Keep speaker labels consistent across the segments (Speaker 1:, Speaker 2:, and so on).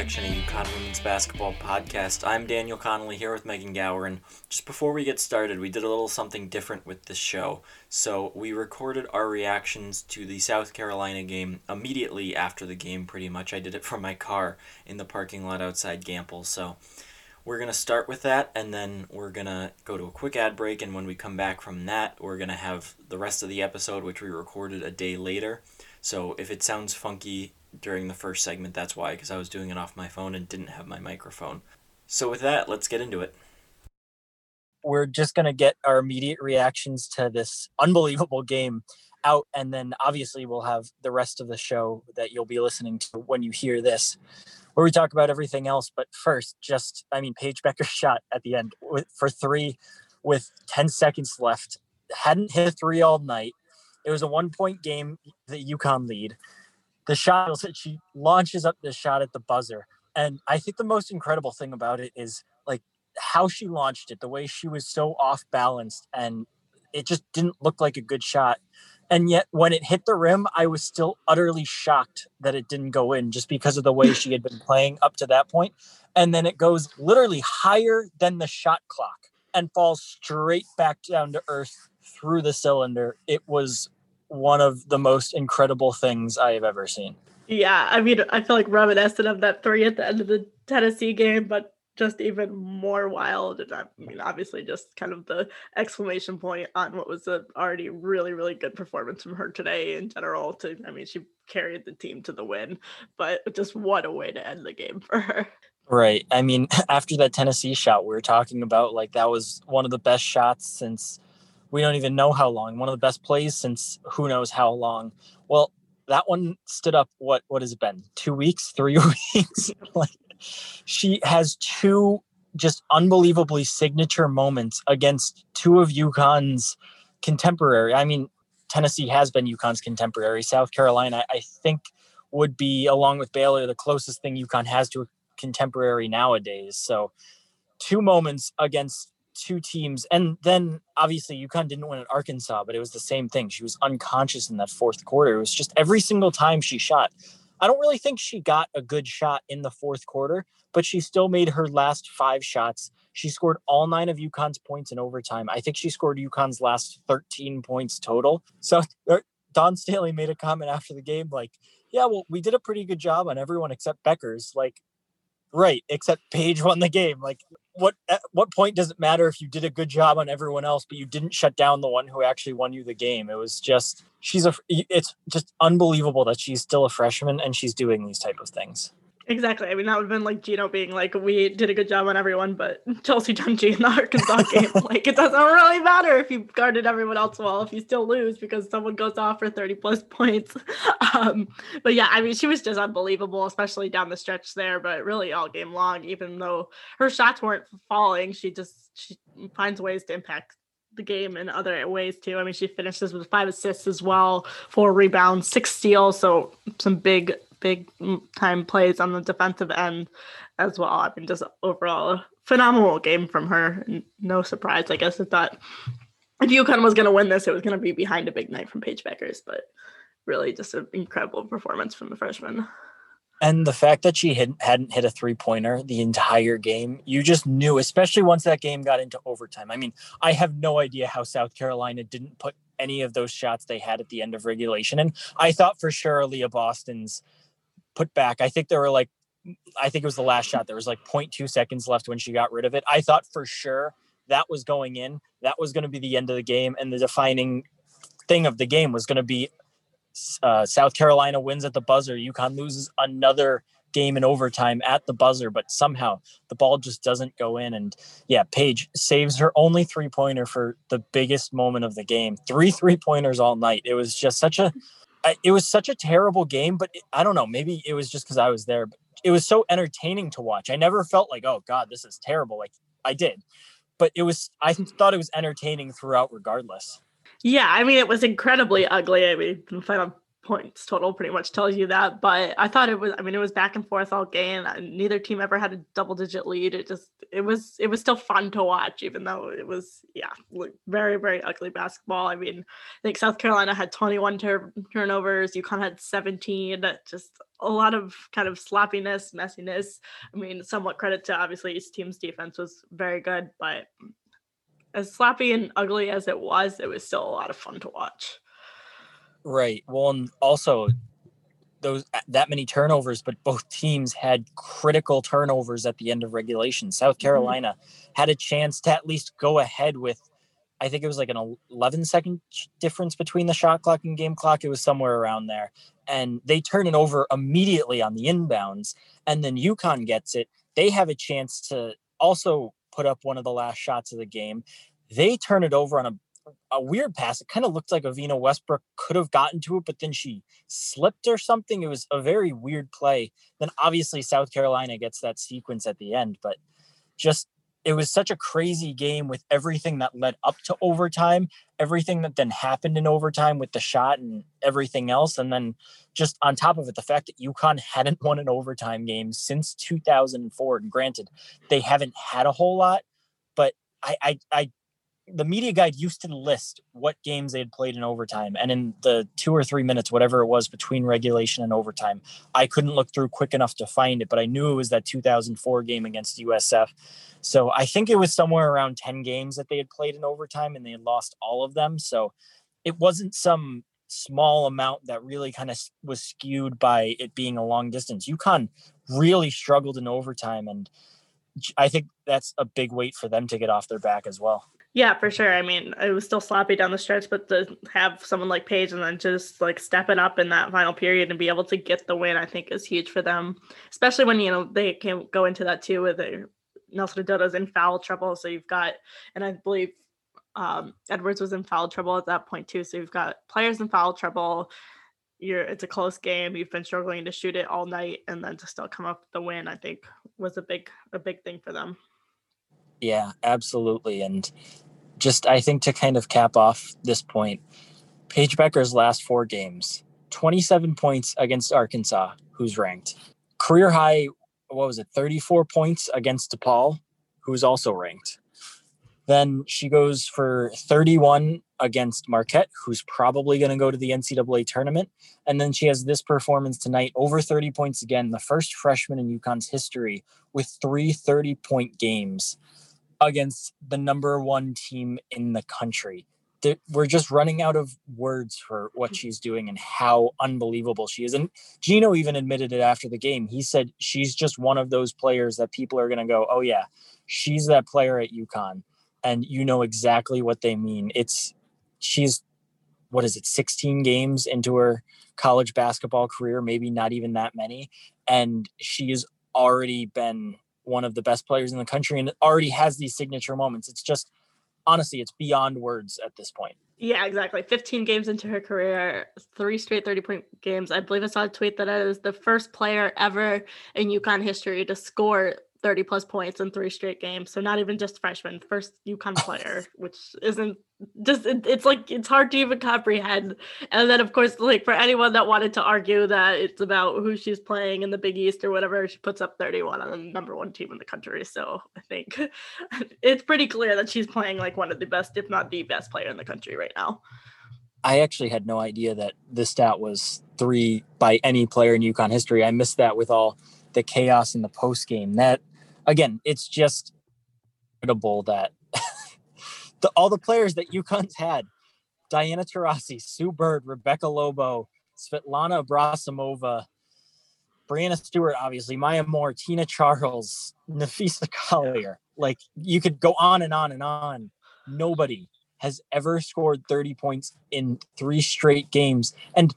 Speaker 1: Perfection, a UConn women's basketball podcast. I'm Daniel Connolly here with Megan Gower, and just before we get started, we did a little something different with this show. So we recorded our reactions to the South Carolina game immediately after the game, pretty much. I did it from my car in the parking lot outside Gampel. So we're going to start with that, and then we're going to go to a quick ad break, and when we come back from that, we're going to have the rest of the episode, which we recorded a day later. So if it sounds funky, during the first segment. That's why, because I was doing it off my phone and didn't have my microphone. So, with that, let's get into it.
Speaker 2: We're just going to get our immediate reactions to this unbelievable game out, and then obviously we'll have the rest of the show that you'll be listening to when you hear this, where we talk about everything else. But first, just, I mean, Paige Bueckers shot at the end for three with 10 seconds left. Hadn't hit three all night. It was a one point game, the UConn lead the shot she launches up the shot at the buzzer. And i think the most incredible thing about it is like how she launched it the way she was so off balanced and it just didn't look like a good shot. And yet when it hit the rim i was still utterly shocked that it didn't go in just because of the way she had been playing up to that point. And then it goes literally higher than the shot clock and falls straight back down to earth through the cylinder. It was one of the most incredible things I have ever seen.
Speaker 3: Yeah, I mean, I feel like reminiscent of that three at the end of the Tennessee game, but just even more wild. And I mean, obviously, just kind of the exclamation point on what was a already really, really good performance from her today in general. To, I mean, she carried the team to the win, but just what a way to end the game for her.
Speaker 2: Right. I mean, after that Tennessee shot, we were talking about like that was one of the best shots since we don't even know how long. One of the best plays since who knows how long. Well, that one stood up. What what has it been? Two weeks, three weeks. like she has two just unbelievably signature moments against two of UConn's contemporary. I mean, Tennessee has been UConn's contemporary. South Carolina, I think, would be along with Baylor the closest thing UConn has to a contemporary nowadays. So, two moments against two teams, and then obviously UConn didn't win at Arkansas, but it was the same thing. She was unconscious in that fourth quarter. It was just every single time she shot. I don't really think she got a good shot in the fourth quarter, but she still made her last five shots. She scored all nine of UConn's points in overtime. I think she scored UConn's last 13 points total. So er, Don Dawn Staley made a comment after the game like, yeah, well, we did a pretty good job on everyone except Bueckers. Like, right, except Paige won the game. Like, what at what point does it matter if you did a good job on everyone else but you didn't shut down the one who actually won you the game? It was just she's a it's just unbelievable that she's still a freshman and she's doing these type of things
Speaker 3: Exactly. I mean, that would have been like Gino being like, we did a good job on everyone, but Chelsea Dungee in the Arkansas game, like, it doesn't really matter if you guarded everyone else well, if you still lose because someone goes off for 30 plus points. Um, but yeah, I mean, she was just unbelievable, especially down the stretch there, but really all game long, even though her shots weren't falling, she just she finds ways to impact the game in other ways too. I mean, she finishes with five assists as well, four rebounds, six steals. So some big big mm, time plays on the defensive end as well. I mean, just overall a phenomenal game from her. No surprise, I guess. I thought if UConn was going to win this, it was going to be behind a big night from Paige Bueckers, but really just an incredible performance from the freshman.
Speaker 2: And the fact that she hadn't, hadn't hit a three pointer the entire game, you just knew, especially once that game got into overtime. I mean, I have no idea how South Carolina didn't put any of those shots they had at the end of regulation. And I thought for sure Aliyah Boston's put back. I think there were like, I think it was the last shot. There was like 0.2 seconds left when she got rid of it. I thought for sure that was going in. That was going to be the end of the game. And the defining thing of the game was going to be uh, South Carolina wins at the buzzer. UConn loses another game in overtime at the buzzer, but somehow the ball just doesn't go in. And yeah, Paige saves her only three pointer for the biggest moment of the game. Three three pointers all night. It was just such a it was such a terrible game, but it, I don't know. Maybe it was just because I was there. But it was so entertaining to watch. I never felt like, oh God, this is terrible. Like I did, but it was. I thought it was entertaining throughout, regardless.
Speaker 3: Yeah, I mean, it was incredibly ugly. I mean, final points total pretty much tells you that. But I thought it was, I mean, it was back and forth all game. Neither team ever had a double digit lead. It just, it was, it was still fun to watch, even though it was, yeah, very, very ugly basketball. I mean, I think South Carolina had 21 tur- turnovers, UConn had 17. Just a lot of kind of sloppiness, messiness. I mean, somewhat credit to obviously each team's defense was very good, but as sloppy and ugly as it was, it was still a lot of fun to watch.
Speaker 2: Right. Well, and also those that many turnovers, but both teams had critical turnovers at the end of regulation. South mm-hmm. Carolina mm-hmm. had a chance to at least go ahead with I think it was like an 11 second difference between the shot clock and game clock. It was somewhere around there. And they turn it over immediately on the inbounds. And then UConn gets it. They have a chance to also put up one of the last shots of the game. They turn it over on a a weird pass. It kind of looked like Evina Westbrook could have gotten to it, but then she slipped or something. It was a very weird play. Then obviously South Carolina gets that sequence at the end, but just it was such a crazy game with everything that led up to overtime, everything that then happened in overtime with the shot and everything else. And then just on top of it, the fact that UConn hadn't won an overtime game since 2004. And granted, they haven't had a whole lot, but I, I, I the media guide used to list what games they had played in overtime and in the two or three minutes whatever it was between regulation and overtime i couldn't look through quick enough to find it but i knew it was that 2004 game against usf so i think it was somewhere around 10 games that they had played in overtime and they had lost all of them. So it wasn't some small amount that really kind of was skewed by it being a long distance. UConn really struggled in overtime and I think that's a big weight for them to get off their back as well.
Speaker 3: Yeah, for sure. I mean, it was still sloppy down the stretch, but to have someone like Paige and then just like stepping up in that final period and be able to get the win, I think is huge for them. Especially when you know they can go into that too with Nelson Ododa's in foul trouble. So you've got, and I believe um, Edwards was in foul trouble at that point too. So you've got players in foul trouble. You're it's a close game. You've been struggling to shoot it all night, and then to still come up with the win, I think was a big a big thing for them.
Speaker 2: Yeah, absolutely. And just I think to kind of cap off this point, Paige Bueckers' last four games, 27 points against Arkansas, who's ranked. Career high, what was it, 34 points against DePaul, who's also ranked. Then she goes for 31 against Marquette, who's probably going to go to the NCAA tournament. And then she has this performance tonight, over 30 points again, the first freshman in UConn's history with three 30 point games against the number one team in the country. We're just running out of words for what she's doing and how unbelievable she is. And Gino even admitted it after the game. He said she's just one of those players that people are going to go, oh, yeah, she's that player at UConn. And you know exactly what they mean. It's, she's, what is it, 16 games into her college basketball career, maybe not even that many. And she has already been one of the best players in the country and already has these signature moments. It's just honestly, it's beyond words at this point.
Speaker 3: Yeah, exactly. 15 games into her career, three straight 30 point games. I believe I saw a tweet that I was the first player ever in UConn history to score 30 plus points in three straight games. So not even just freshman, first UConn player, which isn't just it, it's like it's hard to even comprehend. And then of course, like for anyone that wanted to argue that it's about who she's playing in the Big East or whatever, she puts up 31 on the number one team in the country. So I think it's pretty clear that she's playing like one of the best, if not the best player in the country right now.
Speaker 2: I actually had no idea that this stat was three by any player in UConn history. I missed that with all the chaos in the post game. That again, it's just incredible that the, all the players that UConn's had, Diana Taurasi, Sue Bird, Rebecca Lobo, Svetlana Abrosimova, Breanna Stewart, obviously, Maya Moore, Tina Charles, Napheesa Collier. Like you could go on and on and on. Nobody has ever scored 30 points in three straight games. And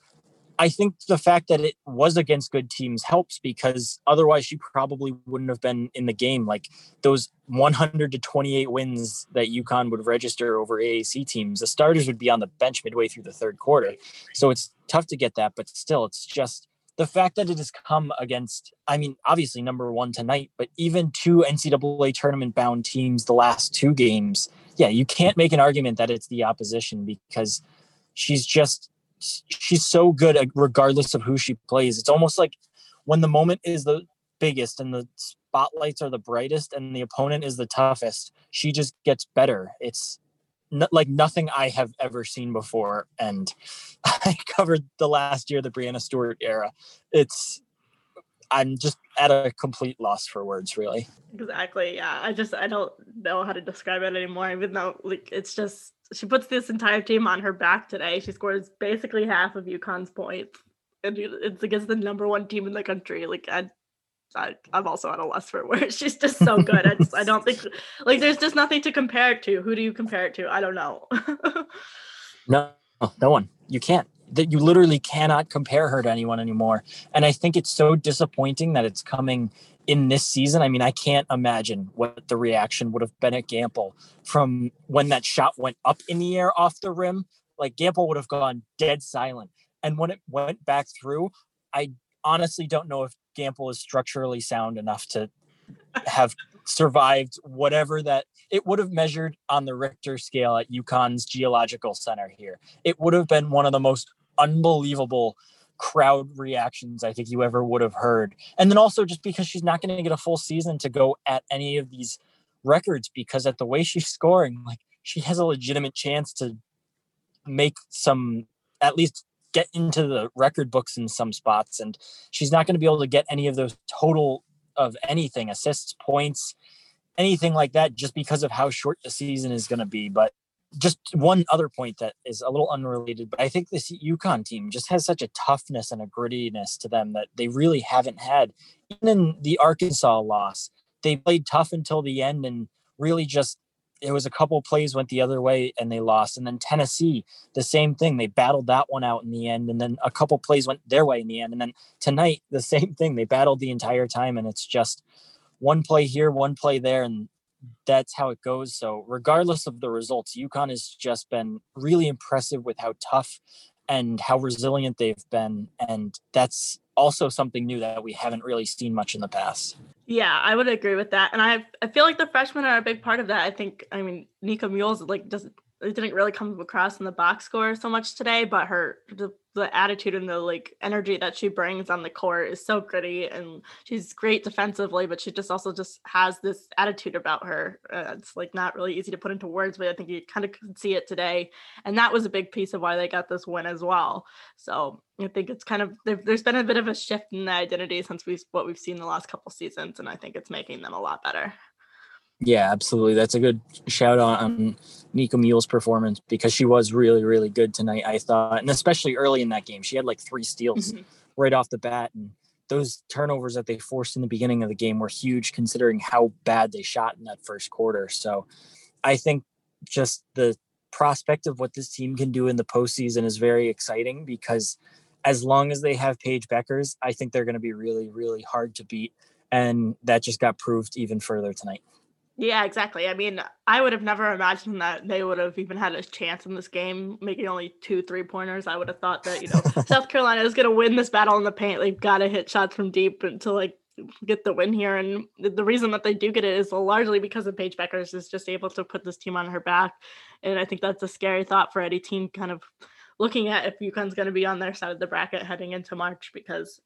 Speaker 2: I think the fact that it was against good teams helps because otherwise she probably wouldn't have been in the game. Like those 100 to 28 wins that UConn would register over AAC teams, the starters would be on the bench midway through the third quarter. So it's tough to get that, but still, it's just the fact that it has come against, I mean, obviously number one tonight, but even two NCAA tournament bound teams the last two games. Yeah, you can't make an argument that it's the opposition because she's just she's so good regardless of who she plays. It's almost like when the moment is the biggest and the spotlights are the brightest and the opponent is the toughest, she just gets better. It's like nothing I have ever seen before. And I covered the last year, the Breanna Stewart era. It's I'm just at a complete loss for words, really.
Speaker 3: Exactly. Yeah. I just I don't know how to describe it anymore. Even though like it's just she puts this entire team on her back today. She scores basically half of UConn's points, and it's against the number one team in the country. Like I, I am also at a loss for words. She's just so good. I, just, I don't think like there's just nothing to compare it to. Who do you compare it to? I don't know.
Speaker 2: no, no one. You can't that you literally cannot compare her to anyone anymore. And I think it's so disappointing that it's coming in this season. I mean, I can't imagine what the reaction would have been at Gampel from when that shot went up in the air off the rim. Like Gampel would have gone dead silent. And when it went back through, I honestly don't know if Gampel is structurally sound enough to have survived whatever that it would have measured on the Richter scale at UConn's geological center here. It would have been one of the most unbelievable crowd reactions I think you ever would have heard. And then also just because she's not going to get a full season to go at any of these records because at the way she's scoring, like she has a legitimate chance to make some at least get into the record books in some spots and she's not going to be able to get any of those total of anything assists points anything like that just because of how short the season is going to be but just one other point that is a little unrelated, but I think this UConn team just has such a toughness and a grittiness to them that they really haven't had. Even in the Arkansas loss, they played tough until the end and really just it was a couple plays went the other way and they lost. And then Tennessee, the same thing. They battled that one out in the end, and then a couple plays went their way in the end. And then tonight, the same thing. They battled the entire time, and it's just one play here, one play there, and that's how it goes. So regardless of the results, UConn has just been really impressive with how tough and how resilient they've been. And that's also something new that we haven't really seen much in the past.
Speaker 3: Yeah, I would agree with that. And I I feel like the freshmen are a big part of that. I think I mean Nika Mühl's like doesn't it didn't really come across in the box score so much today, but her the, the attitude and the like energy that she brings on the court is so gritty and she's great defensively, but she just also just has this attitude about her. Uh, it's like not really easy to put into words, but I think you kind of could see it today, and that was a big piece of why they got this win as well. So I think it's kind of there's been a bit of a shift in the identity since we've what we've seen the last couple seasons, and I think it's making them a lot better.
Speaker 2: Yeah, absolutely. That's a good shout out on Nika Mühl's performance because she was really, really good tonight, I thought. And especially early in that game. She had like three steals mm-hmm. right off the bat. And those turnovers that they forced in the beginning of the game were huge considering how bad they shot in that first quarter. So I think just the prospect of what this team can do in the postseason is very exciting because as long as they have Paige Bueckers, I think they're going to be really, really hard to beat. And that just got proved even further tonight.
Speaker 3: Yeah, exactly. I mean, I would have never imagined that they would have even had a chance in this game, making only two three pointers. I would have thought that, you know, South Carolina is going to win this battle in the paint. They've got to hit shots from deep to like get the win here. And the reason that they do get it is largely because of Paige Bueckers is just able to put this team on her back. And I think that's a scary thought for any team kind of looking at if UConn's going to be on their side of the bracket heading into March because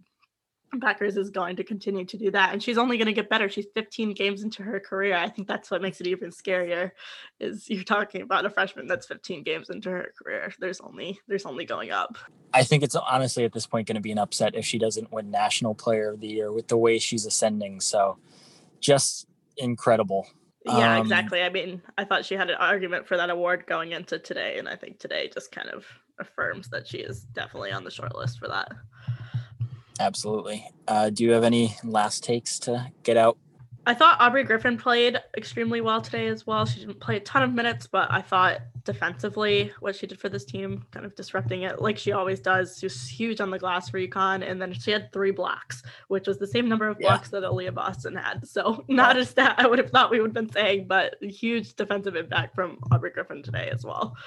Speaker 3: Bueckers is going to continue to do that, and she's only going to get better. She's 15 games into her career. I think that's what makes it even scarier. Is you're talking about a freshman that's 15 games into her career. There's only there's only going up.
Speaker 2: I think it's honestly at this point going to be an upset if she doesn't win National Player of the Year with the way she's ascending. So, just incredible.
Speaker 3: Yeah, um, exactly. I mean, I thought she had an argument for that award going into today, and I think today just kind of affirms that she is definitely on the short list for that.
Speaker 2: Absolutely. Uh, do you have any last takes to get out?
Speaker 3: I thought Aubrey Griffin played extremely well today as well. She didn't play a ton of minutes, but I thought defensively what she did for this team, kind of disrupting it like she always does. She was huge on the glass for UConn, and then she had three blocks, which was the same number of blocks yeah. that Aliyah Boston had. So not a stat I would have thought we would have been saying, but huge defensive impact from Aubrey Griffin today as well.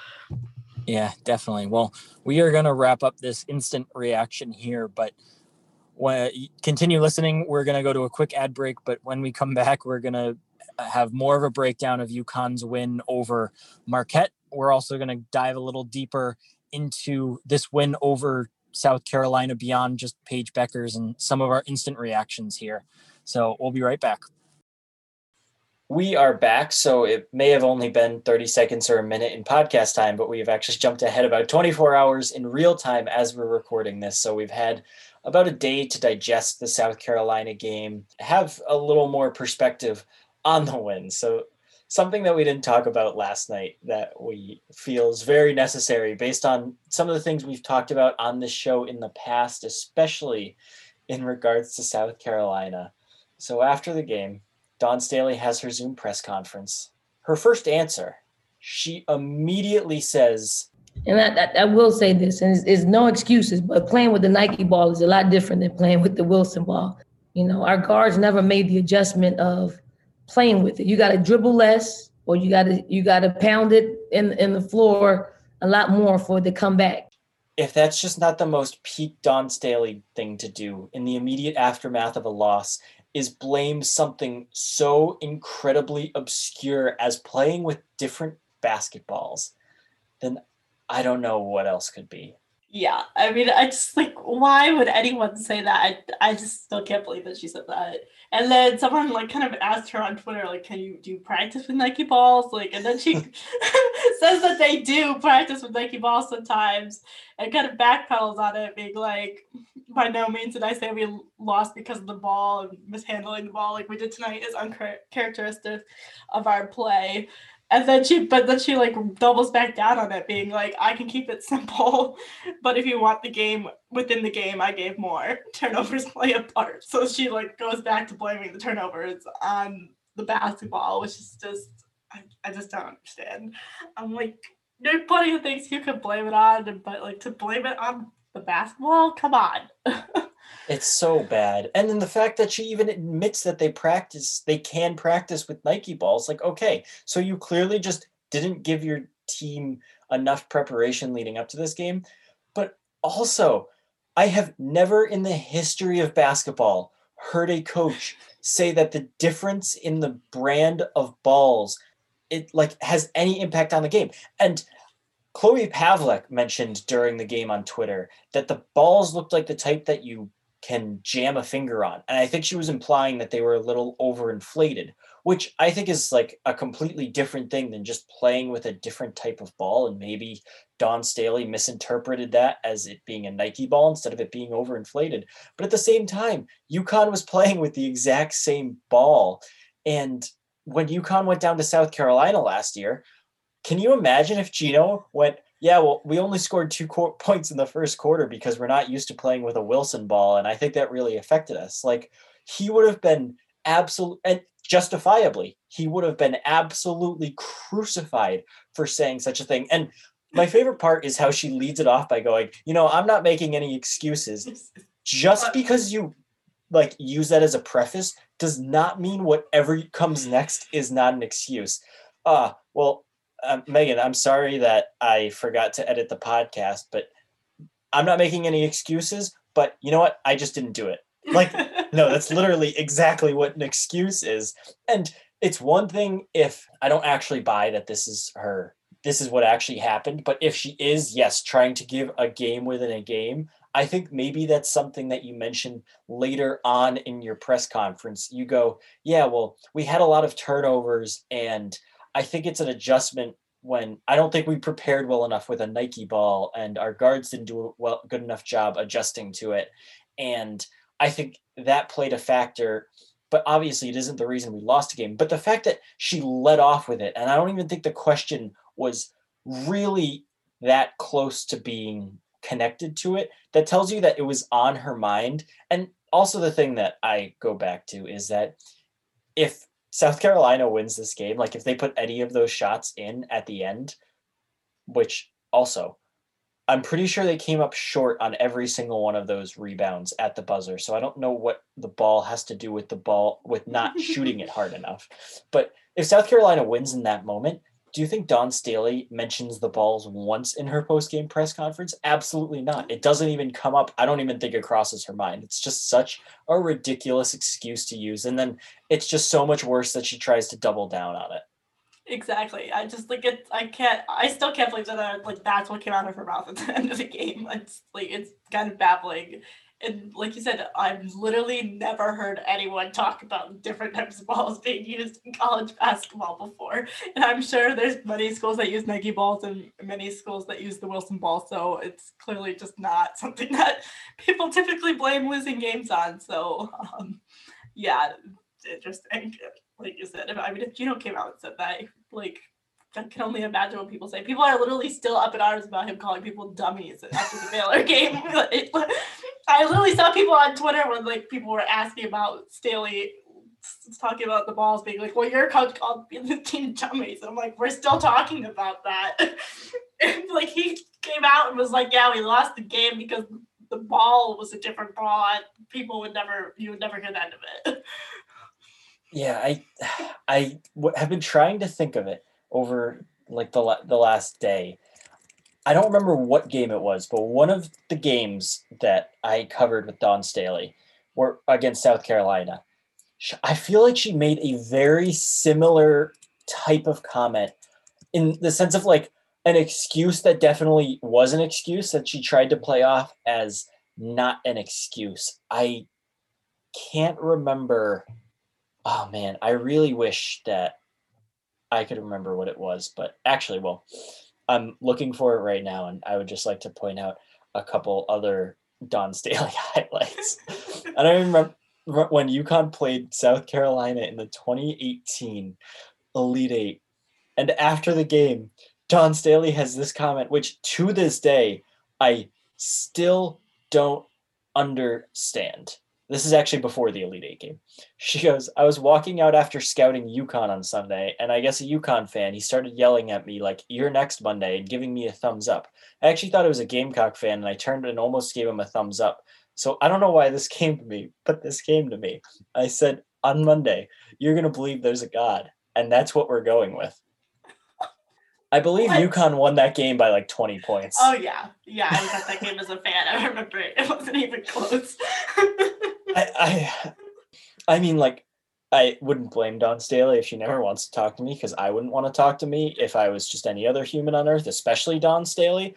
Speaker 2: Yeah, definitely. Well, we are going to wrap up this instant reaction here, but when continue listening, we're going to go to a quick ad break. But when we come back, we're going to uh, have more of a breakdown of UConn's win over Marquette. We're also going to dive a little deeper into this win over South Carolina beyond just Paige Bueckers and some of our instant reactions here. So we'll be right back. We are back, so it may have only been 30 seconds or a minute in podcast time, but we have actually jumped ahead about 24 hours in real time as we're recording this. So we've had about a day to digest the South Carolina game, have a little more perspective on the win. So something that we didn't talk about last night that we feel is very necessary based on some of the things we've talked about on this show in the past, especially in regards to South Carolina. So after the game, Dawn Staley has her Zoom press conference. Her first answer, she immediately says,
Speaker 4: and I, I, I will say this, and it's, it's, no excuses, but playing with the Nike ball is a lot different than playing with the Wilson ball. You know, our guards never made the adjustment of playing with it. You got to dribble less, or you got to you got to pound it in in the floor a lot more for it to come back.
Speaker 2: If that's just not the most peak Dawn Staley thing to do in the immediate aftermath of a loss, is blame something so incredibly obscure as playing with different basketballs, then I don't know what else could be.
Speaker 3: Yeah, I mean, I just like, why would anyone say that? I, I just still can't believe that she said that. And then someone like kind of asked her on Twitter, like, can you do you practice with Nike balls? Like, and then she says that they do practice with Nike balls sometimes and kind of backpedals on it, being like, by no means did I say we lost because of the ball and mishandling the ball like we did tonight is uncharacteristic of our play. And then she, but then she like doubles back down on it, being like, I can keep it simple, but if you want the game within the game, I gave more. Turnovers play a part. So she like goes back to blaming the turnovers on the basketball, which is just, I, I just don't understand. I'm like, there are plenty of things you could blame it on, but like to blame it on the basketball? Come on.
Speaker 2: it's so bad. And then the fact that she even admits that they practice, they can practice with Nike balls. Like, okay, so you clearly just didn't give your team enough preparation leading up to this game. But also, I have never in the history of basketball heard a coach say that the difference in the brand of balls it like has any impact on the game. And Chloe Pavlech mentioned during the game on Twitter that the balls looked like the type that you can jam a finger on. And I think she was implying that they were a little overinflated, which I think is like a completely different thing than just playing with a different type of ball. And maybe Dawn Staley misinterpreted that as it being a Nike ball instead of it being overinflated. But at the same time, UConn was playing with the exact same ball. And when UConn went down to South Carolina last year, can you imagine if Gino went, yeah, well, we only scored two co- points in the first quarter because we're not used to playing with a Wilson ball. And I think that really affected us. Like, he would have been absolute and justifiably, he would have been absolutely crucified for saying such a thing. And my favorite part is how she leads it off by going, you know, I'm not making any excuses. Just because you like use that as a preface does not mean whatever comes next is not an excuse. Uh, well, um, Megan, I'm sorry that I forgot to edit the podcast, but I'm not making any excuses. But you know what? I just didn't do it. Like, no, that's literally exactly what an excuse is. And it's one thing if I don't actually buy that this is her, this is what actually happened. But if she is, yes, trying to give a game within a game, I think maybe that's something that you mentioned later on in your press conference. You go, yeah, well, we had a lot of turnovers and I think it's an adjustment when I don't think we prepared well enough with a Nike ball, and our guards didn't do a well good enough job adjusting to it. And I think that played a factor. But obviously, it isn't the reason we lost a game. But the fact that she led off with it, and I don't even think the question was really that close to being connected to it, that tells you that it was on her mind. And also, the thing that I go back to is that if South Carolina wins this game, like if they put any of those shots in at the end, which also I'm pretty sure they came up short on every single one of those rebounds at the buzzer. So I don't know what the ball has to do with the ball with not shooting it hard enough. But if South Carolina wins in that moment, do you think Dawn Staley mentions the balls once in her post-game press conference? Absolutely not. It doesn't even come up. I don't even think it crosses her mind. It's just such a ridiculous excuse to use. And then it's just so much worse that she tries to double down on it.
Speaker 3: Exactly. I just like it. I can't. I still can't believe that. Uh, like that's what came out of her mouth at the end of the game. It's like it's kind of babbling. And like you said, I've literally never heard anyone talk about different types of balls being used in college basketball before. And I'm sure there's many schools that use Nike balls and many schools that use the Wilson ball. So it's clearly just not something that people typically blame losing games on. So um, yeah, interesting. Like you said, I mean, if Gino came out and said that, like I can only imagine what people say. People are literally still up in arms about him calling people dummies after the Baylor game. I literally saw people on Twitter when like people were asking about Staley talking about the balls being like, well, your coach called the team dummies. And I'm like, we're still talking about that. and like he came out and was like, yeah, we lost the game because the ball was a different ball. People would never, you would never hear the end of it.
Speaker 2: Yeah, I, I have been trying to think of it over like the the last day. I don't remember what game it was, but one of the games that I covered with Dawn Staley were against South Carolina. I feel like she made a very similar type of comment in the sense of like an excuse that definitely was an excuse that she tried to play off as not an excuse. I can't remember. Oh man, I really wish that I could remember what it was, but actually, well, I'm looking for it right now, and I would just like to point out a couple other Dawn Staley highlights. I remember when UConn played South Carolina in the 2018 Elite Eight, and after the game, Dawn Staley has this comment, which to this day I still don't understand. This is actually before the Elite Eight game. She goes, I was walking out after scouting UConn on Sunday, and I guess a UConn fan, he started yelling at me like, You're next Monday, and giving me a thumbs up. I actually thought it was a Gamecock fan, and I turned and almost gave him a thumbs up. So I don't know why this came to me, but this came to me. I said, On Monday, you're going to believe there's a God. And that's what we're going with. I believe what? UConn won that game by like 20 points.
Speaker 3: Oh, yeah. Yeah, I was at that game as a fan. I remember it. It wasn't even close.
Speaker 2: I, I, I mean, like, I wouldn't blame Dawn Staley if she never wants to talk to me because I wouldn't want to talk to me if I was just any other human on earth, especially Dawn Staley.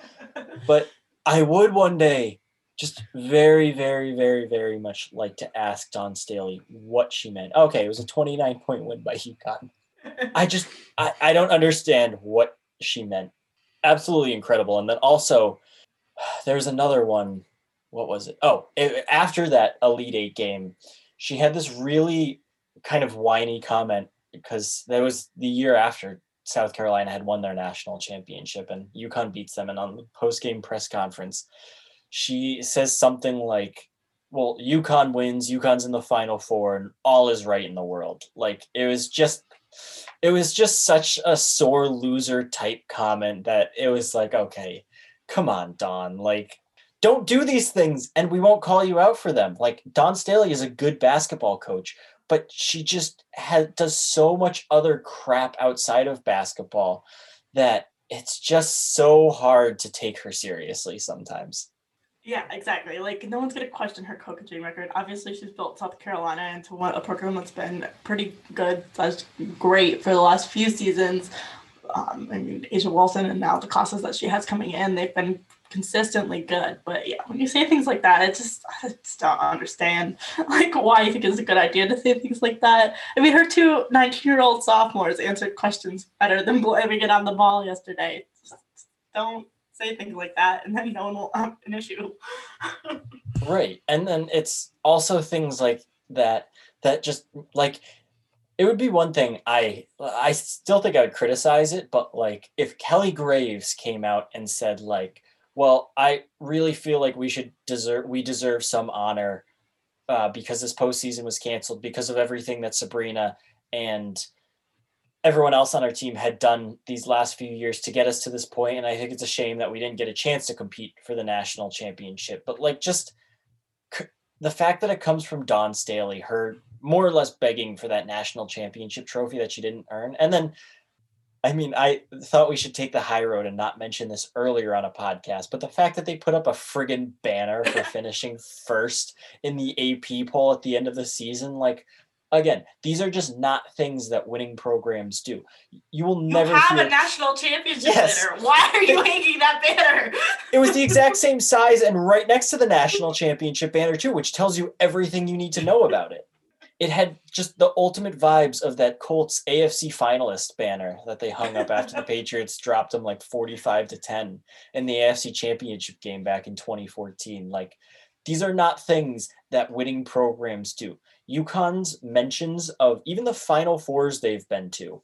Speaker 2: But I would one day just very, very, very, very much like to ask Dawn Staley what she meant. Okay, it was a 29 point win by UConn. I just, I, I don't understand what she meant. Absolutely incredible. And then also, there's another one what was it? Oh, it, after that Elite Eight game, she had this really kind of whiny comment because that was the year after South Carolina had won their national championship and UConn beats them. And on the post game press conference, she says something like, well, UConn wins, UConn's in the final four, and all is right in the world. Like it was just it was just such a sore loser type comment that it was like, okay, come on, Dawn. Like don't do these things and we won't call you out for them. Like Dawn Staley is a good basketball coach, but she just has does so much other crap outside of basketball that it's just so hard to take her seriously sometimes.
Speaker 3: Yeah, exactly. Like no one's gonna question her coaching record. Obviously, she's built South Carolina into one, a program that's been pretty good, that's great for the last few seasons. Um, I mean, A'ja Wilson and now the classes that she has coming in, they've been consistently good. But yeah, when you say things like that, it just I just don't understand like why you think it's a good idea to say things like that. I mean, her two 19-year-old sophomores answered questions better than blaming it on the ball yesterday. Just don't say things like that, and then no one will have an issue.
Speaker 2: right, and then it's also things like that that just like it would be one thing i i still think i would criticize it but like if kelly graves came out and said like well, I really feel like we should deserve we deserve some honor uh, because this postseason was canceled because of everything that Sabrina and everyone else on our team had done these last few years to get us to this point and i think it's a shame that we didn't get a chance to compete for the national championship. But like just the fact that it comes from Dawn Staley her more or less begging for that national championship trophy that she didn't earn. And then I mean, I thought we should take the high road and not mention this earlier on a podcast, but the fact that they put up a friggin' banner for finishing first in the AP poll at the end of the season, like, again, these are just not things that winning programs do. You will
Speaker 3: You
Speaker 2: never
Speaker 3: have a national championship
Speaker 2: Yes.
Speaker 3: banner. Why are you hanging that banner?
Speaker 2: it was the exact same size and right next to the national championship banner too, which tells you everything you need to know about it. It had just the ultimate vibes of that Colts AFC finalist banner that they hung up after the Patriots dropped them like 45 to 10 in the AFC championship game back in 2014. Like these are not things that winning programs do. UConn's mentions of even the final fours they've been to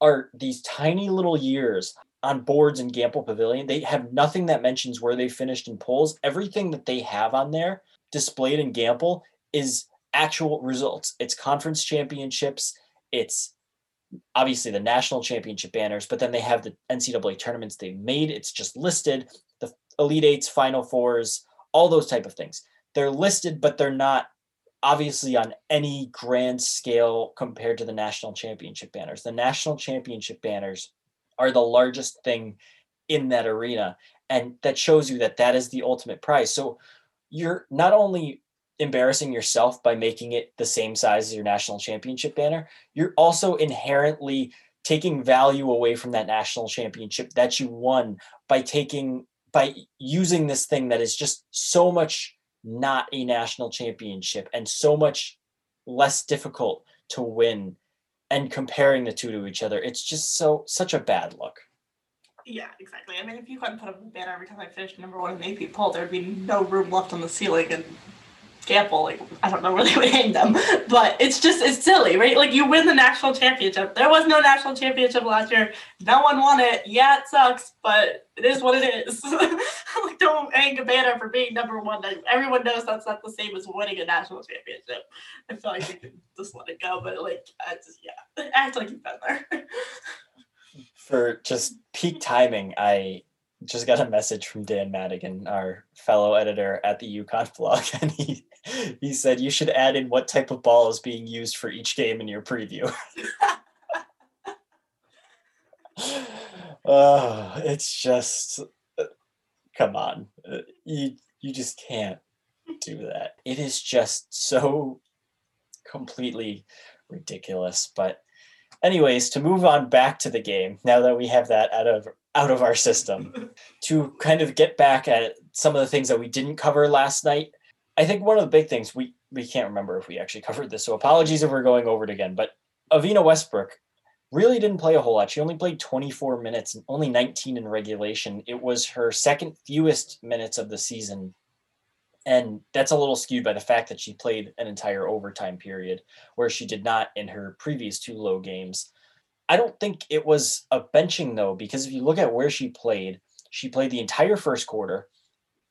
Speaker 2: are these tiny little years on boards in Gampel Pavilion. They have nothing that mentions where they finished in polls. Everything that they have on there displayed in Gampel is actual results. It's conference championships. It's obviously the national championship banners, but then they have the NCAA tournaments they made. It's just listed the Elite Eights, Final Fours, all those type of things. They're listed, but they're not obviously on any grand scale compared to the national championship banners. The national championship banners are the largest thing in that arena and that shows you that that is the ultimate prize so you're not only embarrassing yourself by making it the same size as your national championship banner you're also inherently taking value away from that national championship that you won by taking by using this thing that is just so much not a national championship and so much less difficult to win and comparing the two to each other it's just so such a bad look
Speaker 3: Yeah, exactly. I mean, if you couldn't put up a banner every time I finished number one in the AP poll, there'd be no room left on the ceiling and Gampel, like I don't know where they would hang them, but it's just it's silly, right? Like you win the national championship. There was no national championship last year. No one won it. Yeah, it sucks, but it is what it is. like don't hang a banner for being number one. Like, everyone knows that's not the same as winning a national championship. I feel like we can just let it go, but like I just yeah, act like you've been there.
Speaker 2: for just peak timing, I just got a message from Dan Madigan, our fellow editor at the UConn blog, and he he said you should add in what type of ball is being used for each game in your preview. oh, it's just uh, come on, Uh, you you just can't do that. It is just so completely ridiculous, but anyways to move on back to the game now that we have that out of out of our system to kind of get back at some of the things that we didn't cover last night i think one of the big things we we can't remember if we actually covered this so apologies if we're going over it again but Evina Westbrook really didn't play a whole lot. She only played 24 minutes and only 19 in regulation. It was her second fewest minutes of the season. And that's a little skewed by the fact that she played an entire overtime period where she did not in her previous two low games. I don't think it was a benching though, because if you look at where she played, she played the entire first quarter,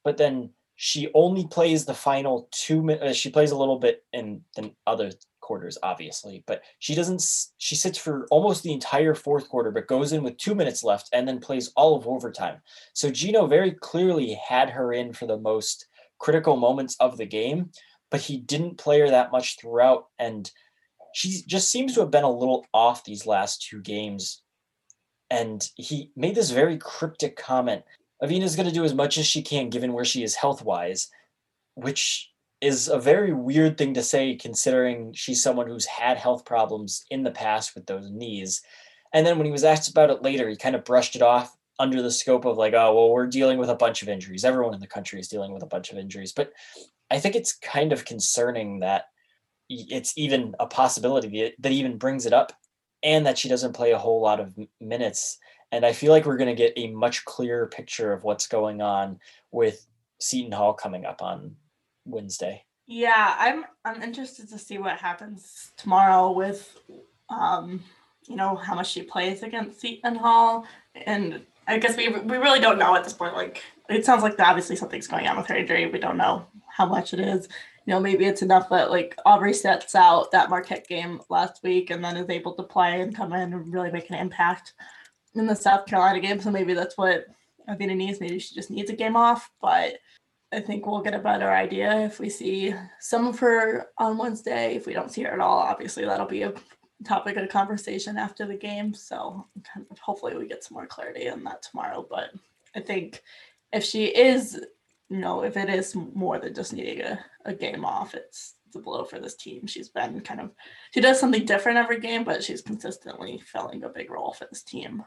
Speaker 2: but then she only plays the final two minutes. Uh, she plays a little bit in the other quarters, obviously, but she doesn't. She sits for almost the entire fourth quarter, but goes in with two minutes left and then plays all of overtime. So Gino very clearly had her in for the most critical moments of the game, but he didn't play her that much throughout. And she just seems to have been a little off these last two games. And he made this very cryptic comment Evina's going to do as much as she can given where she is health wise, which is a very weird thing to say considering she's someone who's had health problems in the past with those knees. And then when he was asked about it later, he kind of brushed it off under the scope of like, oh, well, we're dealing with a bunch of injuries. Everyone in the country is dealing with a bunch of injuries. But I think it's kind of concerning that it's even a possibility that- that even brings it up and that she doesn't play a whole lot of minutes. And I feel like we're going to get a much clearer picture of what's going on with Seton Hall coming up on Wednesday.
Speaker 3: Yeah, I'm I'm interested to see what happens tomorrow with um you know how much she plays against Seton Hall. And I guess we we really don't know at this point like it sounds like obviously something's going on with her injury we don't know how much it is. You know maybe it's enough that like Aubrey sets out that Marquette game last week and then is able to play and come in and really make an impact in the South Carolina game so maybe that's what Evina needs maybe she just needs a game off but I think we'll get a better idea if we see some of her on Wednesday. If we don't see her at all, obviously that'll be a topic of conversation after the game. So kind of hopefully we get some more clarity on that tomorrow. But I think if she is, you know, if it is more than just needing a, a game off, it's it's a blow for this team. She's been kind of she does something different every game, but she's consistently filling a big role for this team.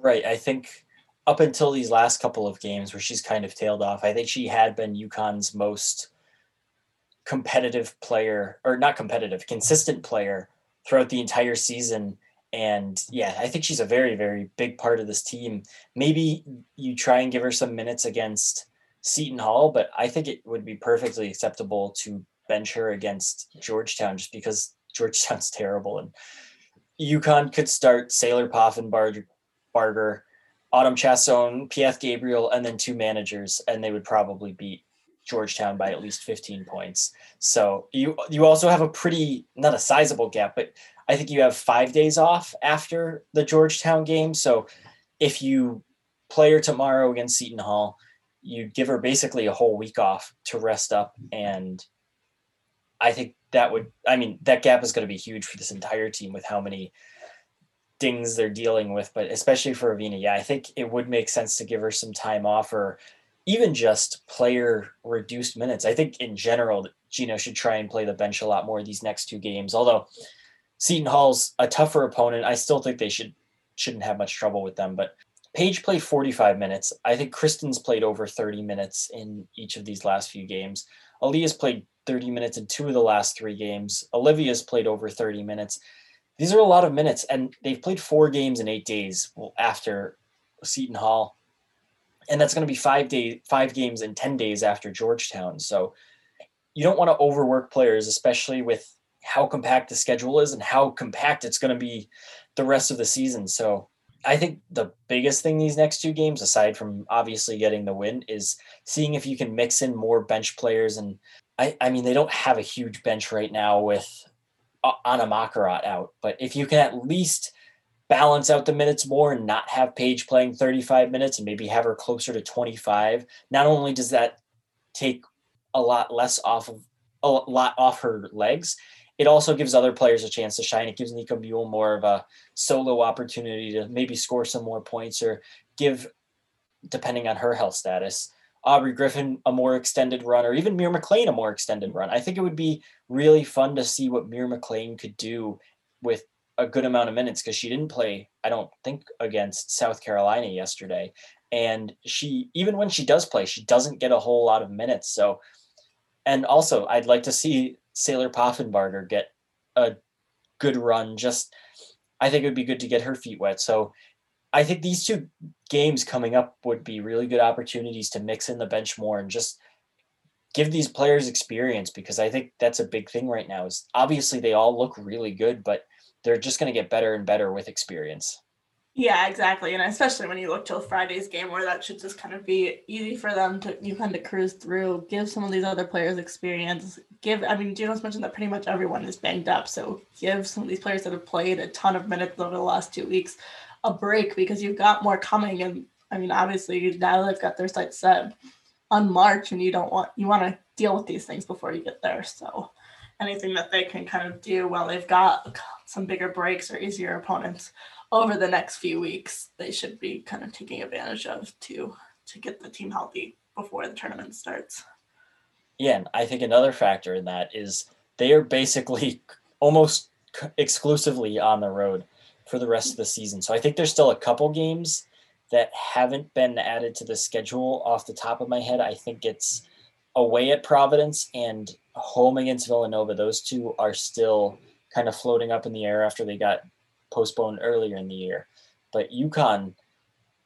Speaker 2: Right. I think up until these last couple of games where she's kind of tailed off, I think she had been UConn's most competitive player, or not competitive, consistent player throughout the entire season. And yeah, I think she's a very, very big part of this team. Maybe you try and give her some minutes against Seton Hall, but I think it would be perfectly acceptable to bench her against Georgetown just because Georgetown's terrible. And UConn could start Saylor Poffenbarger, Autumn Chassion, Piath Gabriel, and then two managers, and they would probably beat Georgetown by at least 15 points. So you you also have a pretty not a sizable gap, but I think you have five days off after the Georgetown game. So if you play her tomorrow against Seton Hall, you give her basically a whole week off to rest up and I think that would I mean that gap is going to be huge for this entire team with how many things they're dealing with, but especially for Evina, yeah, I think it would make sense to give her some time off or even just player reduced minutes. I think in general, Gino should try and play the bench a lot more these next two games. Although Seton Hall's a tougher opponent, I still think they should shouldn't have much trouble with them. But Paige played 45 minutes. I think Christyn's played over 30 minutes in each of these last few games. Aaliyah's played 30 minutes in two of the last three games. Olivia's played over 30 minutes. These are a lot of minutes, and they've played four games in eight days after Seton Hall, and that's going to be five day five games in 10 days after Georgetown. So you don't want to overwork players, especially with how compact the schedule is and how compact it's going to be the rest of the season. So I think the biggest thing these next two games, aside from obviously getting the win, is seeing if you can mix in more bench players. And I, I mean, they don't have a huge bench right now with Anna Makurat out, but if you can at least balance out the minutes more and not have Paige playing 35 minutes and maybe have her closer to 25, not only does that take a lot less off of a lot off her legs, it also gives other players a chance to shine. It gives Nika Mühl more of a solo opportunity to maybe score some more points or give, depending on her health status, Aubrey Griffin a more extended run or even Mir McLean a more extended run. I think it would be really fun to see what Mir McLean could do with a good amount of minutes because she didn't play, I don't think, against South Carolina yesterday. And she, even when she does play, she doesn't get a whole lot of minutes. So, and also, I'd like to see Saylor Poffenbarger get a good run. Just, I think it would be good to get her feet wet. So, I think these two games coming up would be really good opportunities to mix in the bench more and just give these players experience because I think that's a big thing right now. Is obviously they all look really good, but they're just going to get better and better with experience.
Speaker 3: Yeah, exactly. And especially when you look till Friday's game where that should just kind of be easy for them to you kind of cruise through, give some of these other players experience. Give I mean, Gino's mentioned that pretty much everyone is banged up. So give some of these players that have played a ton of minutes over the last two weeks a break because you've got more coming. And I mean, obviously now they've got their sights set on March and you don't want you want to deal with these things before you get there. So anything that they can kind of do while they've got some bigger breaks or easier opponents over the next few weeks, they should be kind of taking advantage of to to get the team healthy before the tournament starts.
Speaker 2: Yeah, and I think another factor in that is they are basically almost exclusively on the road for the rest of the season. So I think there's still a couple games that haven't been added to the schedule off the top of my head. I think it's away at Providence and home against Villanova. Those two are still kind of floating up in the air after they got postponed earlier in the year. But UConn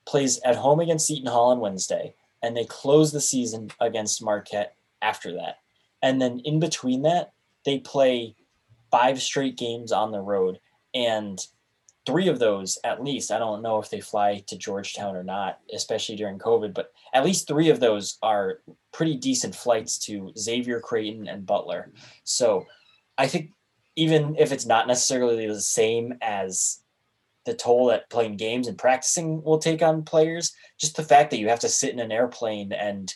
Speaker 2: plays at home against Seton Hall on Wednesday, and they close the season against Marquette after that. And then in between that, they play five straight games on the road. And three of those at least i don't know if they fly to georgetown or not especially during covid but at least three of those are pretty decent flights to xavier creighton and butler. So i think even if it's not necessarily the same as the toll that playing games and practicing will take on players just the fact that you have to sit in an airplane and